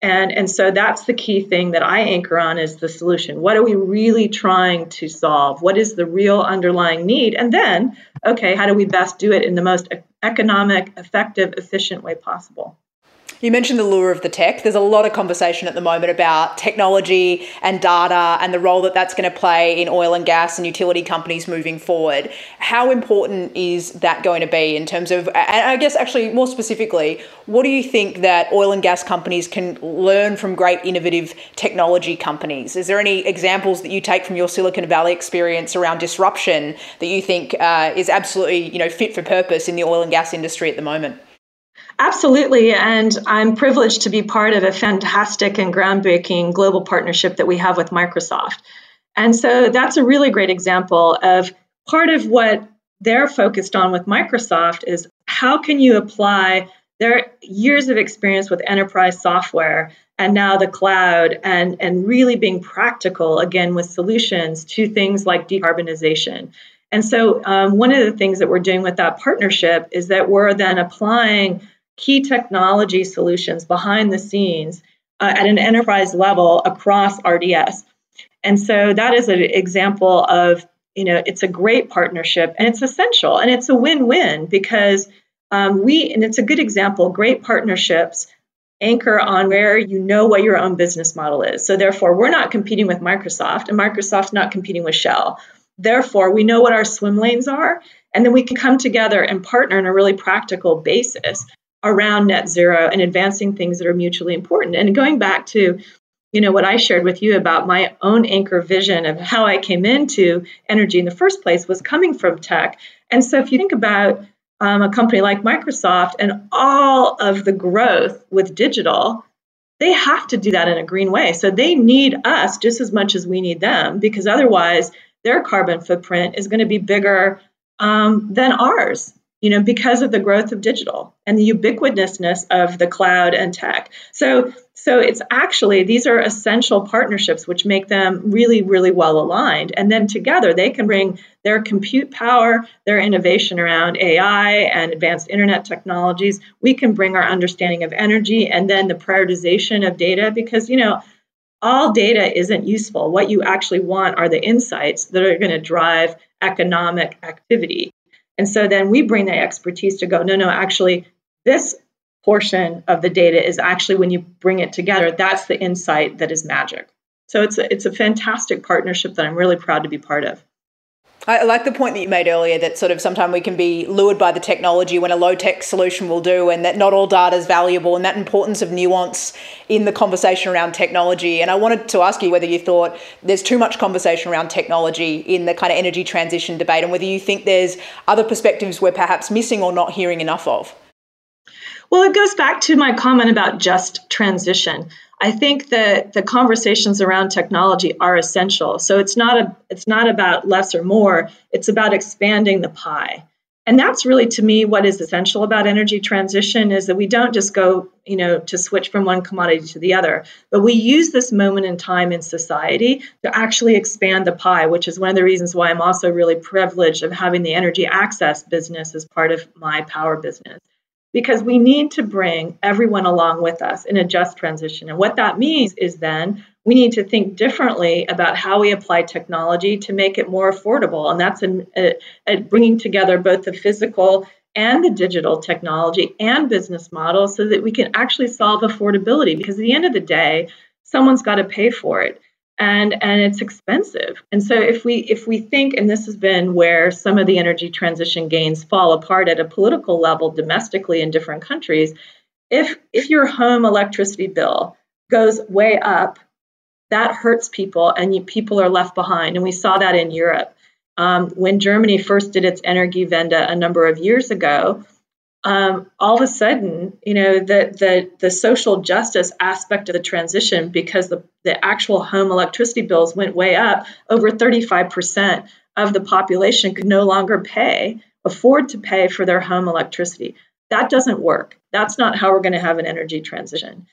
[SPEAKER 2] And, and so that's the key thing that I anchor on is the solution. What are we really trying to solve? What is the real underlying need? And then, okay, how do we best do it in the most economic, effective, efficient way possible?
[SPEAKER 1] You mentioned the lure of the tech. There's a lot of conversation at the moment about technology and data and the role that that's going to play in oil and gas and utility companies moving forward. How important is that going to be in terms of, and I guess actually more specifically, what do you think that oil and gas companies can learn from great innovative technology companies? Is there any examples that you take from your Silicon Valley experience around disruption that you think uh, is absolutely you know fit for purpose in the oil and gas industry at the moment?
[SPEAKER 2] Absolutely. And I'm privileged to be part of a fantastic and groundbreaking global partnership that we have with Microsoft. And so that's a really great example of part of what they're focused on with Microsoft is how can you apply their years of experience with enterprise software and now the cloud and, and really being practical again with solutions to things like decarbonization. And so, um, one of the things that we're doing with that partnership is that we're then applying key technology solutions behind the scenes uh, at an enterprise level across RDS. And so that is an example of, you know, it's a great partnership and it's essential and it's a win win because um, we, and it's a good example, great partnerships anchor on where you know what your own business model is. So therefore, we're not competing with Microsoft and Microsoft's not competing with Shell. Therefore, we know what our swim lanes are, and then we can come together and partner on a really practical basis around net zero and advancing things that are mutually important. And going back to you know what I shared with you about my own anchor vision of how I came into energy in the first place was coming from tech. And so if you think about um, a company like Microsoft and all of the growth with digital, they have to do that in a green way. So they need us just as much as we need them because otherwise their carbon footprint is going to be bigger um, than ours you know, because of the growth of digital and the ubiquitousness of the cloud and tech. So, so it's actually these are essential partnerships which make them really, really well aligned. And then together they can bring their compute power, their innovation around AI and advanced internet technologies. We can bring our understanding of energy and then the prioritization of data because, you know, all data isn't useful. What you actually want are the insights that are going to drive economic activity. And so then we bring the expertise to go, no, no, actually, this portion of the data is actually when you bring it together, that's the insight that is magic. So it's a, it's a fantastic partnership that I'm really proud to be part of.
[SPEAKER 1] I like the point that you made earlier that sort of sometimes we can be lured by the technology when a low tech solution will do, and that not all data is valuable, and that importance of nuance in the conversation around technology. And I wanted to ask you whether you thought there's too much conversation around technology in the kind of energy transition debate, and whether you think there's other perspectives we're perhaps missing or not hearing enough of.
[SPEAKER 2] Well, it goes back to my comment about just transition. I think that the conversations around technology are essential. So it's not a it's not about less or more, it's about expanding the pie. And that's really to me what is essential about energy transition is that we don't just go, you know, to switch from one commodity to the other, but we use this moment in time in society to actually expand the pie, which is one of the reasons why I'm also really privileged of having the energy access business as part of my power business because we need to bring everyone along with us in a just transition. And what that means is then we need to think differently about how we apply technology to make it more affordable. And that's in, a, a bringing together both the physical and the digital technology and business models so that we can actually solve affordability. Because at the end of the day, someone's got to pay for it and and it's expensive. And so if we if we think and this has been where some of the energy transition gains fall apart at a political level domestically in different countries if if your home electricity bill goes way up that hurts people and you, people are left behind. And we saw that in europe. Um, when germany first did its energiewende a number of years ago um, all of a sudden, you know, the, the, the social justice aspect of the transition, because the, the actual home electricity bills went way up, over 35% of the population could no longer pay, afford to pay for their home electricity. That doesn't work. That's not how we're going to have an energy transition.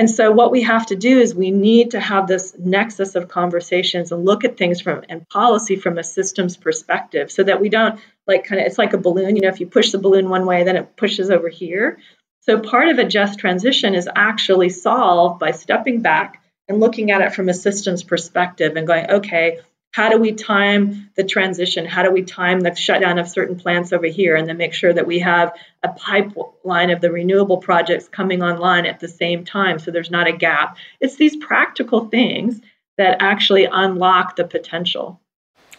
[SPEAKER 2] And so what we have to do is we need to have this nexus of conversations and look at things from and policy from a systems perspective so that we don't like kind of it's like a balloon, you know, if you push the balloon one way then it pushes over here. So part of a just transition is actually solved by stepping back and looking at it from a systems perspective and going, okay, How do we time the transition? How do we time the shutdown of certain plants over here and then make sure that we have a pipeline of the renewable projects coming online at the same time so there's not a gap? It's these practical things that actually unlock the potential.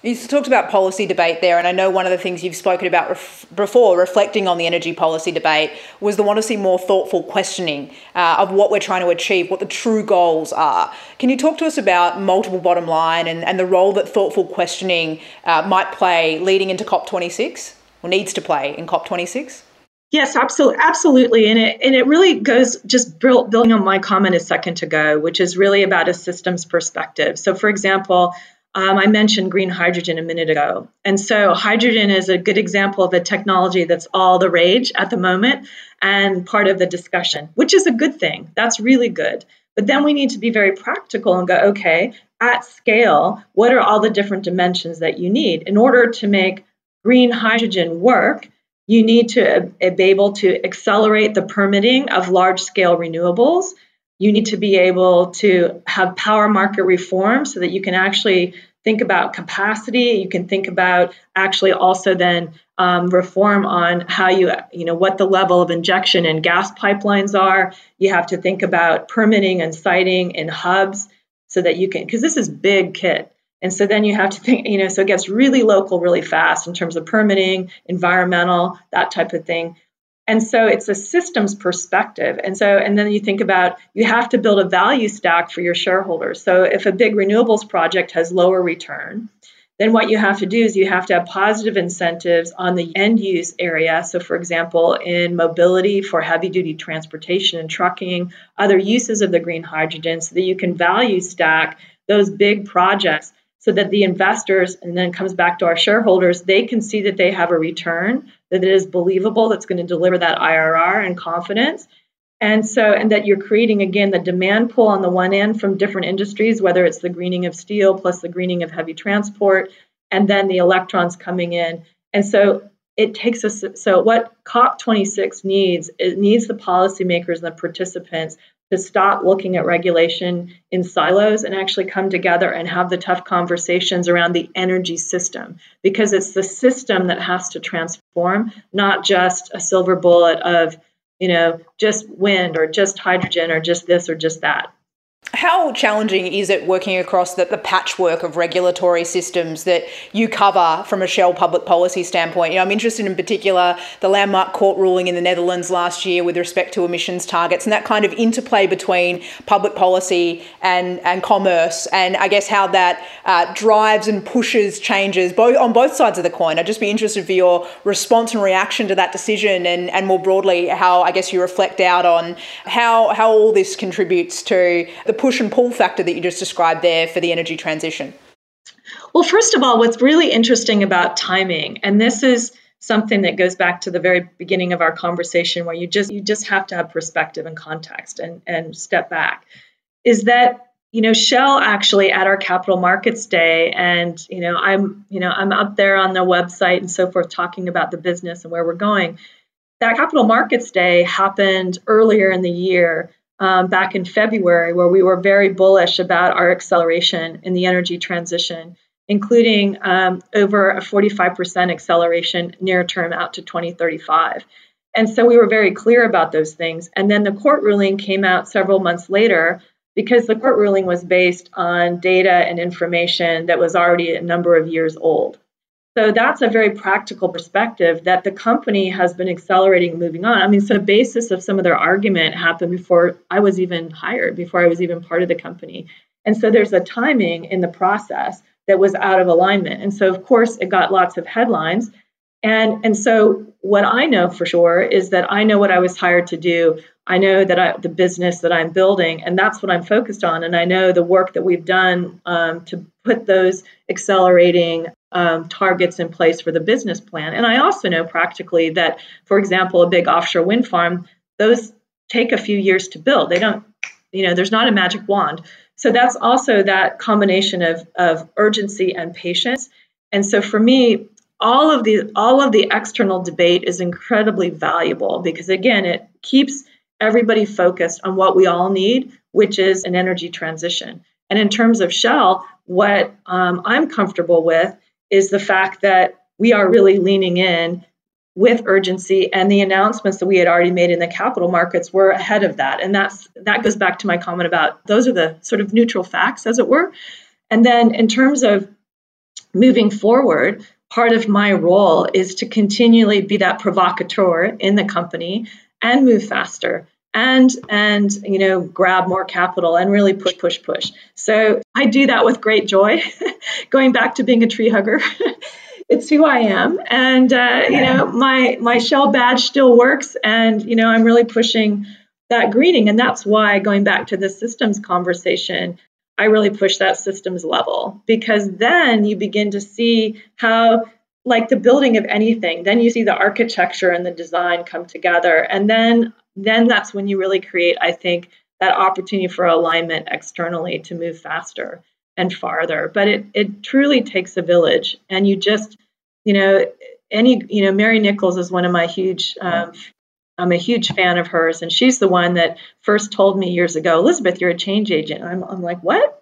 [SPEAKER 1] You talked about policy debate there, and I know one of the things you've spoken about ref- before, reflecting on the energy policy debate, was the want to see more thoughtful questioning uh, of what we're trying to achieve, what the true goals are. Can you talk to us about multiple bottom line and, and the role that thoughtful questioning uh, might play leading into COP26, or needs to play in COP26?
[SPEAKER 2] Yes, absolutely, absolutely, and it and it really goes just building on my comment a second ago, which is really about a systems perspective. So, for example, um, I mentioned green hydrogen a minute ago. And so, hydrogen is a good example of a technology that's all the rage at the moment and part of the discussion, which is a good thing. That's really good. But then we need to be very practical and go, okay, at scale, what are all the different dimensions that you need? In order to make green hydrogen work, you need to be able to accelerate the permitting of large scale renewables you need to be able to have power market reform so that you can actually think about capacity. You can think about actually also then um, reform on how you, you know, what the level of injection and gas pipelines are. You have to think about permitting and siting in hubs so that you can, because this is big kit. And so then you have to think, you know, so it gets really local really fast in terms of permitting, environmental, that type of thing. And so it's a systems perspective. And so, and then you think about you have to build a value stack for your shareholders. So if a big renewables project has lower return, then what you have to do is you have to have positive incentives on the end use area. So, for example, in mobility for heavy duty transportation and trucking, other uses of the green hydrogen, so that you can value stack those big projects so that the investors, and then comes back to our shareholders, they can see that they have a return, that it is believable, that's going to deliver that IRR and confidence. And so, and that you're creating again the demand pull on the one end from different industries, whether it's the greening of steel plus the greening of heavy transport, and then the electrons coming in. And so it takes us so what COP26 needs, it needs the policymakers and the participants to stop looking at regulation in silos and actually come together and have the tough conversations around the energy system. Because it's the system that has to transform not just a silver bullet of you know just wind or just hydrogen or just this or just that
[SPEAKER 1] how challenging is it working across the, the, patchwork of regulatory systems that you cover from a Shell public policy standpoint? You know, I'm interested in particular the landmark court ruling in the Netherlands last year with respect to emissions targets and that kind of interplay between public policy and, and commerce, and I guess how that uh, drives and pushes changes both on both sides of the coin. I'd just be interested for your response and reaction to that decision, and, and more broadly, how I guess you reflect out on how how all this contributes to the push and pull factor that you just described there for the energy transition?
[SPEAKER 2] Well, first of all, what's really interesting about timing, and this is something that goes back to the very beginning of our conversation where you just you just have to have perspective and context and, and step back, is that you know Shell actually at our capital markets day and you know I'm you know I'm up there on the website and so forth talking about the business and where we're going. That capital markets day happened earlier in the year um, back in February, where we were very bullish about our acceleration in the energy transition, including um, over a 45% acceleration near term out to 2035. And so we were very clear about those things. And then the court ruling came out several months later because the court ruling was based on data and information that was already a number of years old. So that's a very practical perspective that the company has been accelerating moving on. I mean, so the basis of some of their argument happened before I was even hired, before I was even part of the company. And so there's a timing in the process that was out of alignment. And so of course it got lots of headlines. And and so what I know for sure is that I know what I was hired to do. I know that I, the business that I'm building, and that's what I'm focused on. And I know the work that we've done um, to put those accelerating um, targets in place for the business plan. And I also know practically that, for example, a big offshore wind farm, those take a few years to build. They don't, you know, there's not a magic wand. So that's also that combination of, of urgency and patience. And so for me, all of the all of the external debate is incredibly valuable because again, it keeps everybody focused on what we all need, which is an energy transition. And in terms of Shell, what um, I'm comfortable with is the fact that we are really leaning in with urgency and the announcements that we had already made in the capital markets were ahead of that. And that's that goes back to my comment about those are the sort of neutral facts as it were. And then in terms of moving forward part of my role is to continually be that provocateur in the company and move faster and and you know grab more capital and really push push push. So i do that with great joy. Going back to being a tree hugger it's who i am. And uh, you know my my shell badge still works and you know i'm really pushing that greening and that's why going back to the systems conversation i really push that systems level. Because then you begin to see how like the building of anything then you see the architecture and the design come together. And then then that's when you really create, I think, that opportunity for alignment externally to move faster and farther. But it it truly takes a village, and you just, you know, any, you know, Mary Nichols is one of my huge. Um, I'm a huge fan of hers, and she's the one that first told me years ago, Elisabeth, you're a change agent. I'm, I'm like, what?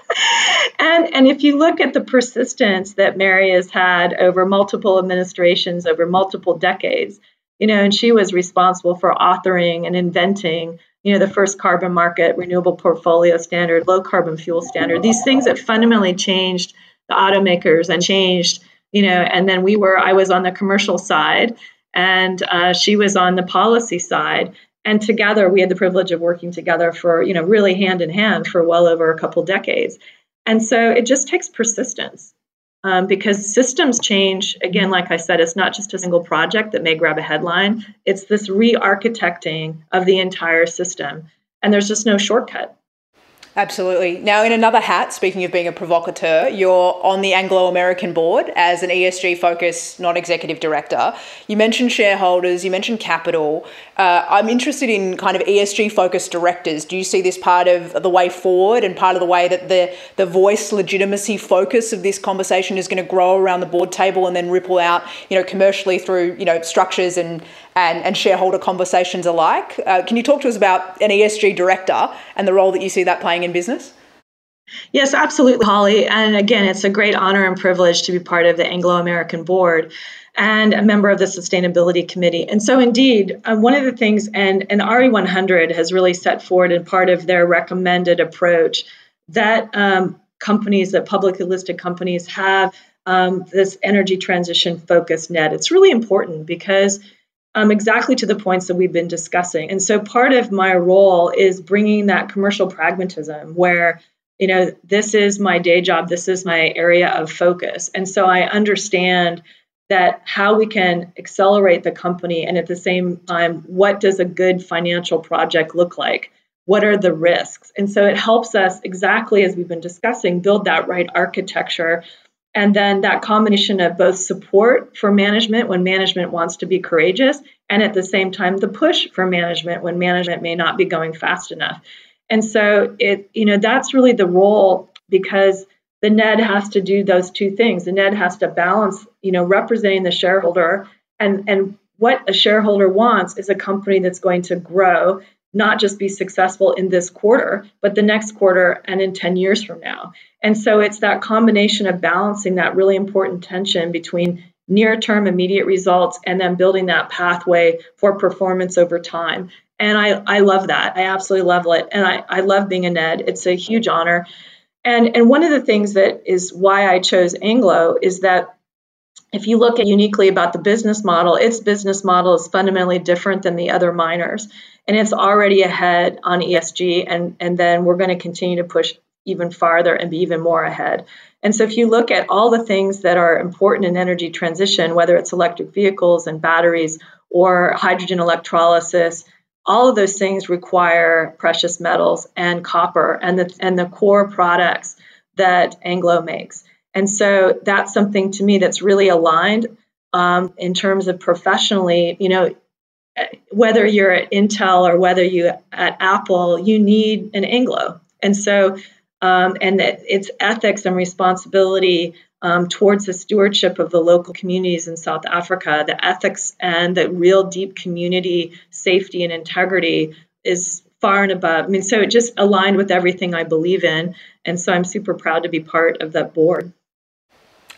[SPEAKER 2] and and if you look at the persistence that Mary has had over multiple administrations, over multiple decades, you know, and she was responsible for authoring and inventing, you know, the first carbon market, renewable portfolio standard, low carbon fuel standard, these things that fundamentally changed the automakers and changed, you know, and then we were, I was on the commercial side and uh, she was on the policy side. And together we had the privilege of working together for, you know, really hand in hand for well over a couple decades. And so it just takes persistence um, because systems change. Again, like I said, it's not just a single project that may grab a headline, it's this re architecting of the entire system. And there's just no shortcut.
[SPEAKER 1] Absolutely. Now, in another hat, speaking of being a provocateur, you're on the Anglo American board as an ESG focused non executive director. You mentioned shareholders, you mentioned capital. Uh, I'm interested in kind of ESG focused directors. Do you see this part of the way forward and part of the way that the, the voice legitimacy focus of this conversation is going to grow around the board table and then ripple out, you know, commercially through, you know, structures and, and, and shareholder conversations alike? Uh, can you talk to us about an ESG director and the role that you see that playing in business?
[SPEAKER 2] Yes, absolutely, Holly. And again, it's a great honor and privilege to be part of the Anglo American board and a member of the sustainability committee. And so, indeed, uh, one of the things, and, and RE100 has really set forward in part of their recommended approach that um, companies, that publicly listed companies, have um, this energy transition focused net. It's really important because um, exactly to the points that we've been discussing. And so, part of my role is bringing that commercial pragmatism where you know, this is my day job, this is my area of focus. And so I understand that how we can accelerate the company and at the same time what does a good financial project look like what are the risks and so it helps us exactly as we've been discussing build that right architecture and then that combination of both support for management when management wants to be courageous and at the same time the push for management when management may not be going fast enough and so it you know that's really the role because the NED has to do those two things. The NED has to balance, you know, representing the shareholder and and what a shareholder wants is a company that's going to grow, not just be successful in this quarter, but the next quarter and in 10 years from now. And so it's that combination of balancing that really important tension between near term immediate results and then building that pathway for performance over time. And I, I love that. I absolutely love it. And I, I love being a NED. It's a huge honor. And, and one of the things that is why I chose Anglo is that if you look at uniquely about the business model, its business model is fundamentally different than the other miners. And it's already ahead on ESG, and, and then we're going to continue to push even farther and be even more ahead. And so, if you look at all the things that are important in energy transition, whether it's electric vehicles and batteries or hydrogen electrolysis, all of those things require precious metals and copper and the, and the core products that Anglo makes. And so that's something to me that's really aligned um, in terms of professionally, you know, whether you're at Intel or whether you at Apple, you need an Anglo. And so, um, and that its ethics and responsibility um, towards the stewardship of the local communities in South Africa, the ethics and the real deep community safety and integrity is far and above. I mean, so it just aligned with everything I believe in. And so I'm super proud to be part of that board.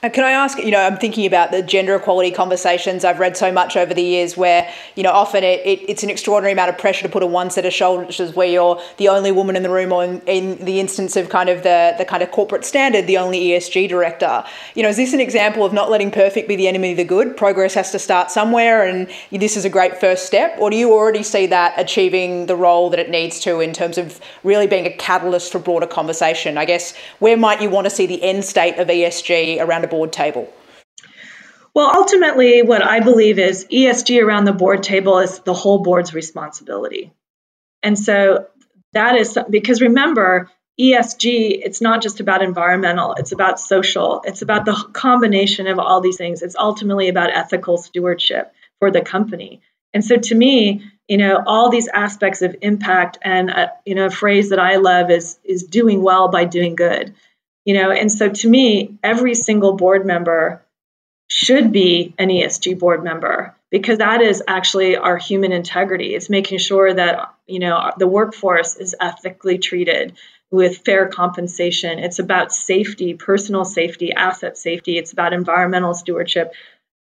[SPEAKER 1] And can I ask, you know, I'm thinking about the gender equality conversations I've read so much over the years where, you know, often it, it, it's an extraordinary amount of pressure to put on one set of shoulders where you're the only woman in the room or in, in, the instance of kind of the, the kind of corporate standard, the only ESG director. You know, is this an example of not letting perfect be the enemy of the good? Progress has to start somewhere and this is a great first step? Or do you already see that achieving the role that it needs to in terms of really being a catalyst for broader conversation? I guess, where might you want to see the end state of ESG around board table?
[SPEAKER 2] Well, ultimately, what I believe is ESG around the board table is the whole board's responsibility. And so that is because remember, ESG, it's not just about environmental, it's about social, it's about the combination of all these things. It's ultimately about ethical stewardship for the company. And so to me, you know, all these aspects of impact and uh, you know, a phrase that I love is is doing well by doing good you know and so to me every single board member should be an ESG board member because that is actually our human integrity. It's making sure that you know the workforce is ethically treated with fair compensation. It's about safety personal safety asset safety. It's about environmental stewardship.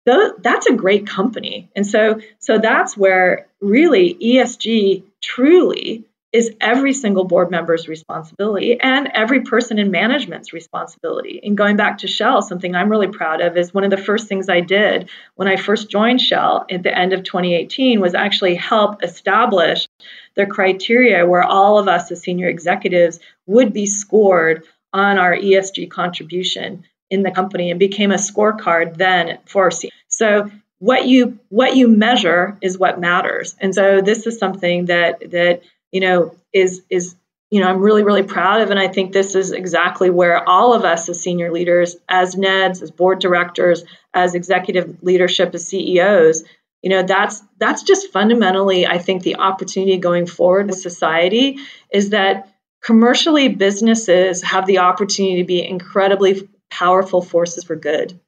[SPEAKER 2] That's a great company. And so so that's where really ESG truly is every single board member's responsibility and every person in management's responsibility. And going back to Shell, something I'm really proud of is one of the first things I did when I first joined Shell at the end of 2018 was actually help establish the criteria where all of us as senior executives would be scored on our ESG contribution in the company and became a scorecard then for so what you what you measure is what matters and so this is something that that you know, is is you know, I'm really, really proud of. And I think this is exactly where all of us as senior leaders, as NEDs, as board directors, as executive leadership, as CEOs, you know, that's that's just fundamentally, I think, the opportunity going forward with society is that commercially businesses have the opportunity to be incredibly powerful forces for good.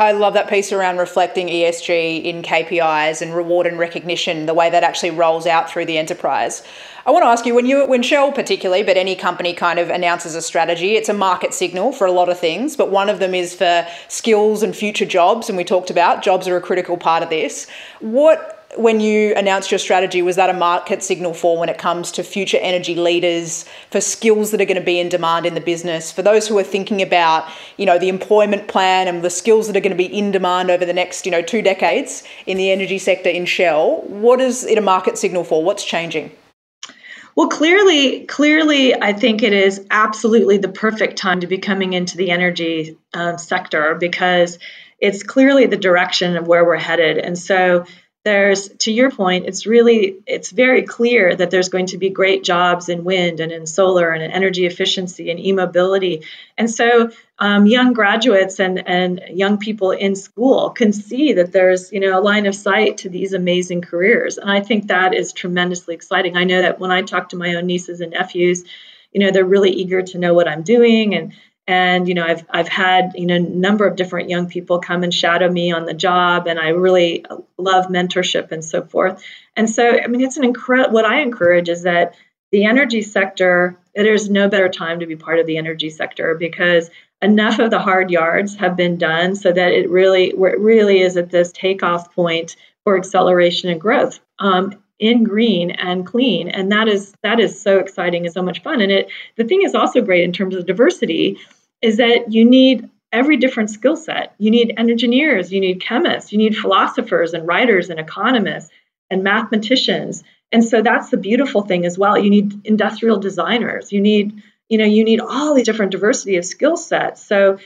[SPEAKER 1] I love that piece around reflecting ESG in KPIs and reward and recognition, the way that actually rolls out through the enterprise. I want to ask you when you when Shell particularly, but any company kind of announces a strategy, it's a market signal for a lot of things, but one of them is for skills and future jobs and we talked about jobs are a critical part of this. What when you announced your strategy, was that a market signal for when it comes to future energy leaders, for skills that are going to be in demand in the business, for those who are thinking about, you know, the employment plan and the skills that are going to be in demand over the next, you know, two decades in the energy sector in Shell? What is it a market signal for? What's changing?
[SPEAKER 2] Well, clearly, clearly, I think it is absolutely the perfect time to be coming into the energy uh, sector because it's clearly the direction of where we're headed. And so there's to your point it's really it's very clear that there's going to be great jobs in wind and in solar and in energy efficiency and e-mobility. And so um, young graduates and, and young people in school can see that there's you know a line of sight to these amazing careers. And i think that is tremendously exciting. I know that when i talk to my own nieces and nephews you know they're really eager to know what i'm doing and and you know i've i've had you know a number of different young people come and shadow me on the job and i really love mentorship and so forth. And so i mean it's an incredible what i encourage is that the energy sector there's no better time to be part of the energy sector because enough of the hard yards have been done so that it really it really is at this takeoff point for acceleration and growth um, in green and clean. And that is that is so exciting and so much fun. And it the thing is also great in terms of diversity is that you need every different skill set. You need engineers, you need chemists, you need philosophers and writers and economists and mathematicians. And so that's the beautiful thing as well. You need industrial designers. You need, you know, you need all these different diversity of skill sets. So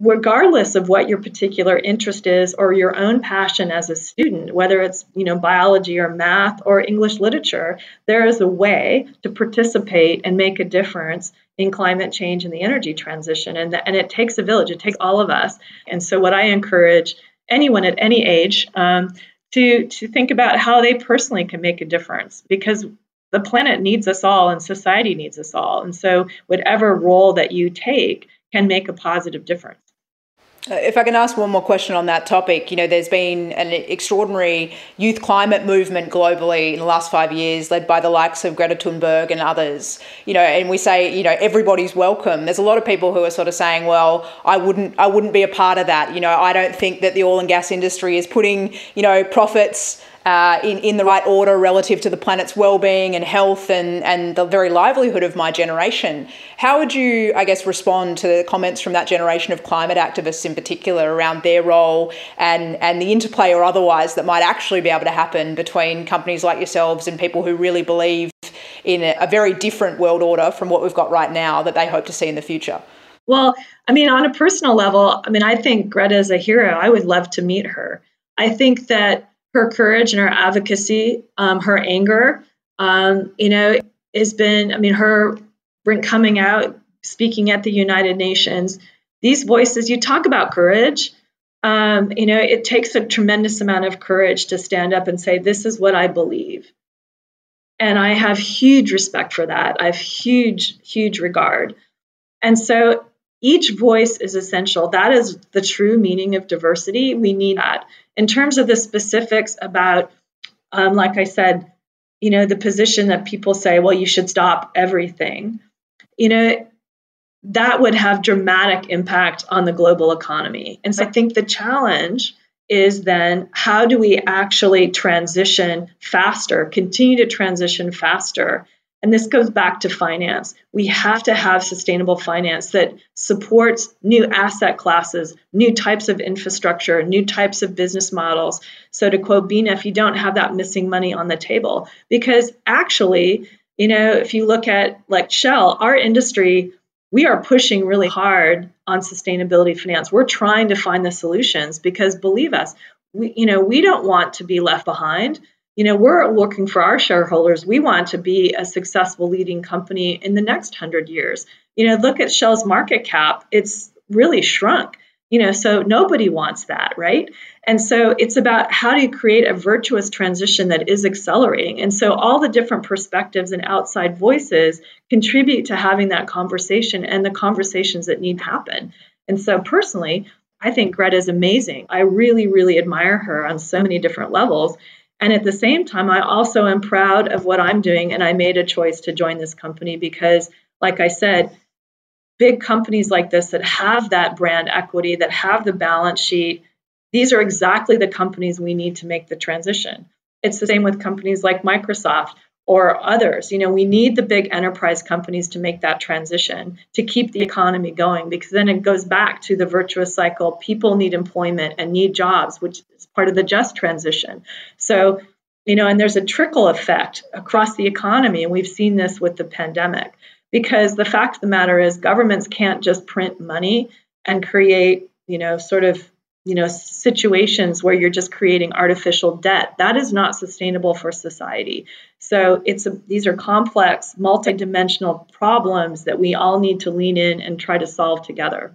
[SPEAKER 2] regardless of what your particular interest is or your own passion as a student whether it's you know biology or math or english literature there is a way to participate and make a difference in climate change and the energy transition. And, and it takes a village it takes all of us. And so what i encourage anyone at any age um, to to think about how they personally can make a difference because the planet needs us all and society needs us all. And so whatever role that you take can make a positive difference
[SPEAKER 1] If I can ask one more question on that topic, you know, there's been an extraordinary youth climate movement globally in the last five years, led by the likes of Greta Thunberg and others. You know, and we say, you know, everybody's welcome. There's a lot of people who are sort of saying, well, I wouldn't, I wouldn't be a part of that. You know, I don't think that the oil and gas industry is putting, you know, profits uh, in, in the right order relative to the planet's well-being and health and, and the very livelihood of my generation. How would you, I guess, respond to the comments from that generation of climate activists in particular around their role and, and the interplay or otherwise that might actually be able to happen between companies like yourselves and people who really believe in a, a very different world order from what we've got right now that they hope to see in the future?
[SPEAKER 2] Well, I mean, on a personal level, I mean, I think Greta is a hero. I would love to meet her. I think that her courage and her advocacy, um, her anger, um, you know, has been, I mean, her coming out, speaking at the United Nations, these voices, you talk about courage. Um, you know, it takes a tremendous amount of courage to stand up and say, This is what I believe. And I have huge respect for that. I have huge, huge regard. And so each voice is essential. That is the true meaning of diversity. We need that. In terms of the specifics about, um, like I said, you know, the position that people say, well, you should stop everything, you know, that would have dramatic impact on the global economy. And so I think the challenge is then how do we actually transition faster, continue to transition faster and this goes back to finance. We have to have sustainable finance that supports new asset classes, new types of infrastructure, new types of business models. So, to quote Bina, if you don't have that missing money on the table, because actually, you know, if you look at like Shell, our industry, we are pushing really hard on sustainability finance. We're trying to find the solutions because believe us, we, you know, we don't want to be left behind you know, we're looking for our shareholders. We want to be a successful leading company in the next hundred years. You know, look at Shell's market cap, it's really shrunk. You know, so nobody wants that, right? And so it's about how do you create a virtuous transition that is accelerating. And so all the different perspectives and outside voices contribute to having that conversation and the conversations that need happen. And so personally, I think Greta is amazing. I really, really admire her on so many different levels. And at the same time, I also am proud of what I'm doing. And I made a choice to join this company because, like I said, big companies like this that have that brand equity, that have the balance sheet, these are exactly the companies we need to make the transition. It's the same with companies like Microsoft or others. You know, we need the big enterprise companies to make that transition to keep the economy going because then it goes back to the virtuous cycle. People need employment and need jobs, which is part of the just transition. So, you know, and there's a trickle effect across the economy, and we've seen this with the pandemic because the fact of the matter is governments can't just print money and create, you know, sort of you know situations where you're just creating artificial debt that is not sustainable for society. So it's a, these are complex multidimensional problems that we all need to lean in and try to solve together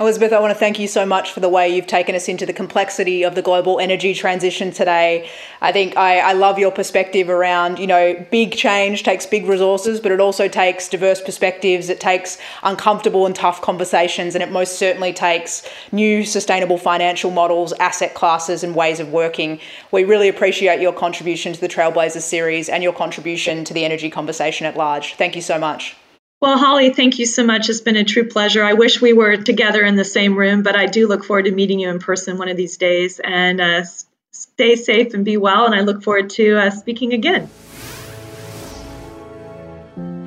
[SPEAKER 1] Elisabeth, I want to thank you so much for the way you've taken us into the complexity of the global energy transition today. I think I, I, love your perspective around, you know, big change takes big resources, but it also takes diverse perspectives. It takes uncomfortable and tough conversations, and it most certainly takes new sustainable financial models, asset classes, and ways of working. We really appreciate your contribution to the Trailblazers series and your contribution to the energy conversation at large. Thank you so much.
[SPEAKER 2] Well, Holly, thank you so much. It's been a true pleasure. I wish we were together in the same room, but I do look forward to meeting you in person one of these days. And uh, stay safe and be well. And I look forward to uh, speaking again.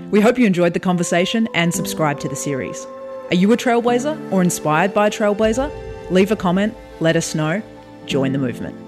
[SPEAKER 1] We hope you enjoyed the conversation and subscribe to the series. Are you a trailblazer or inspired by a trailblazer? Leave a comment, let us know, join the movement.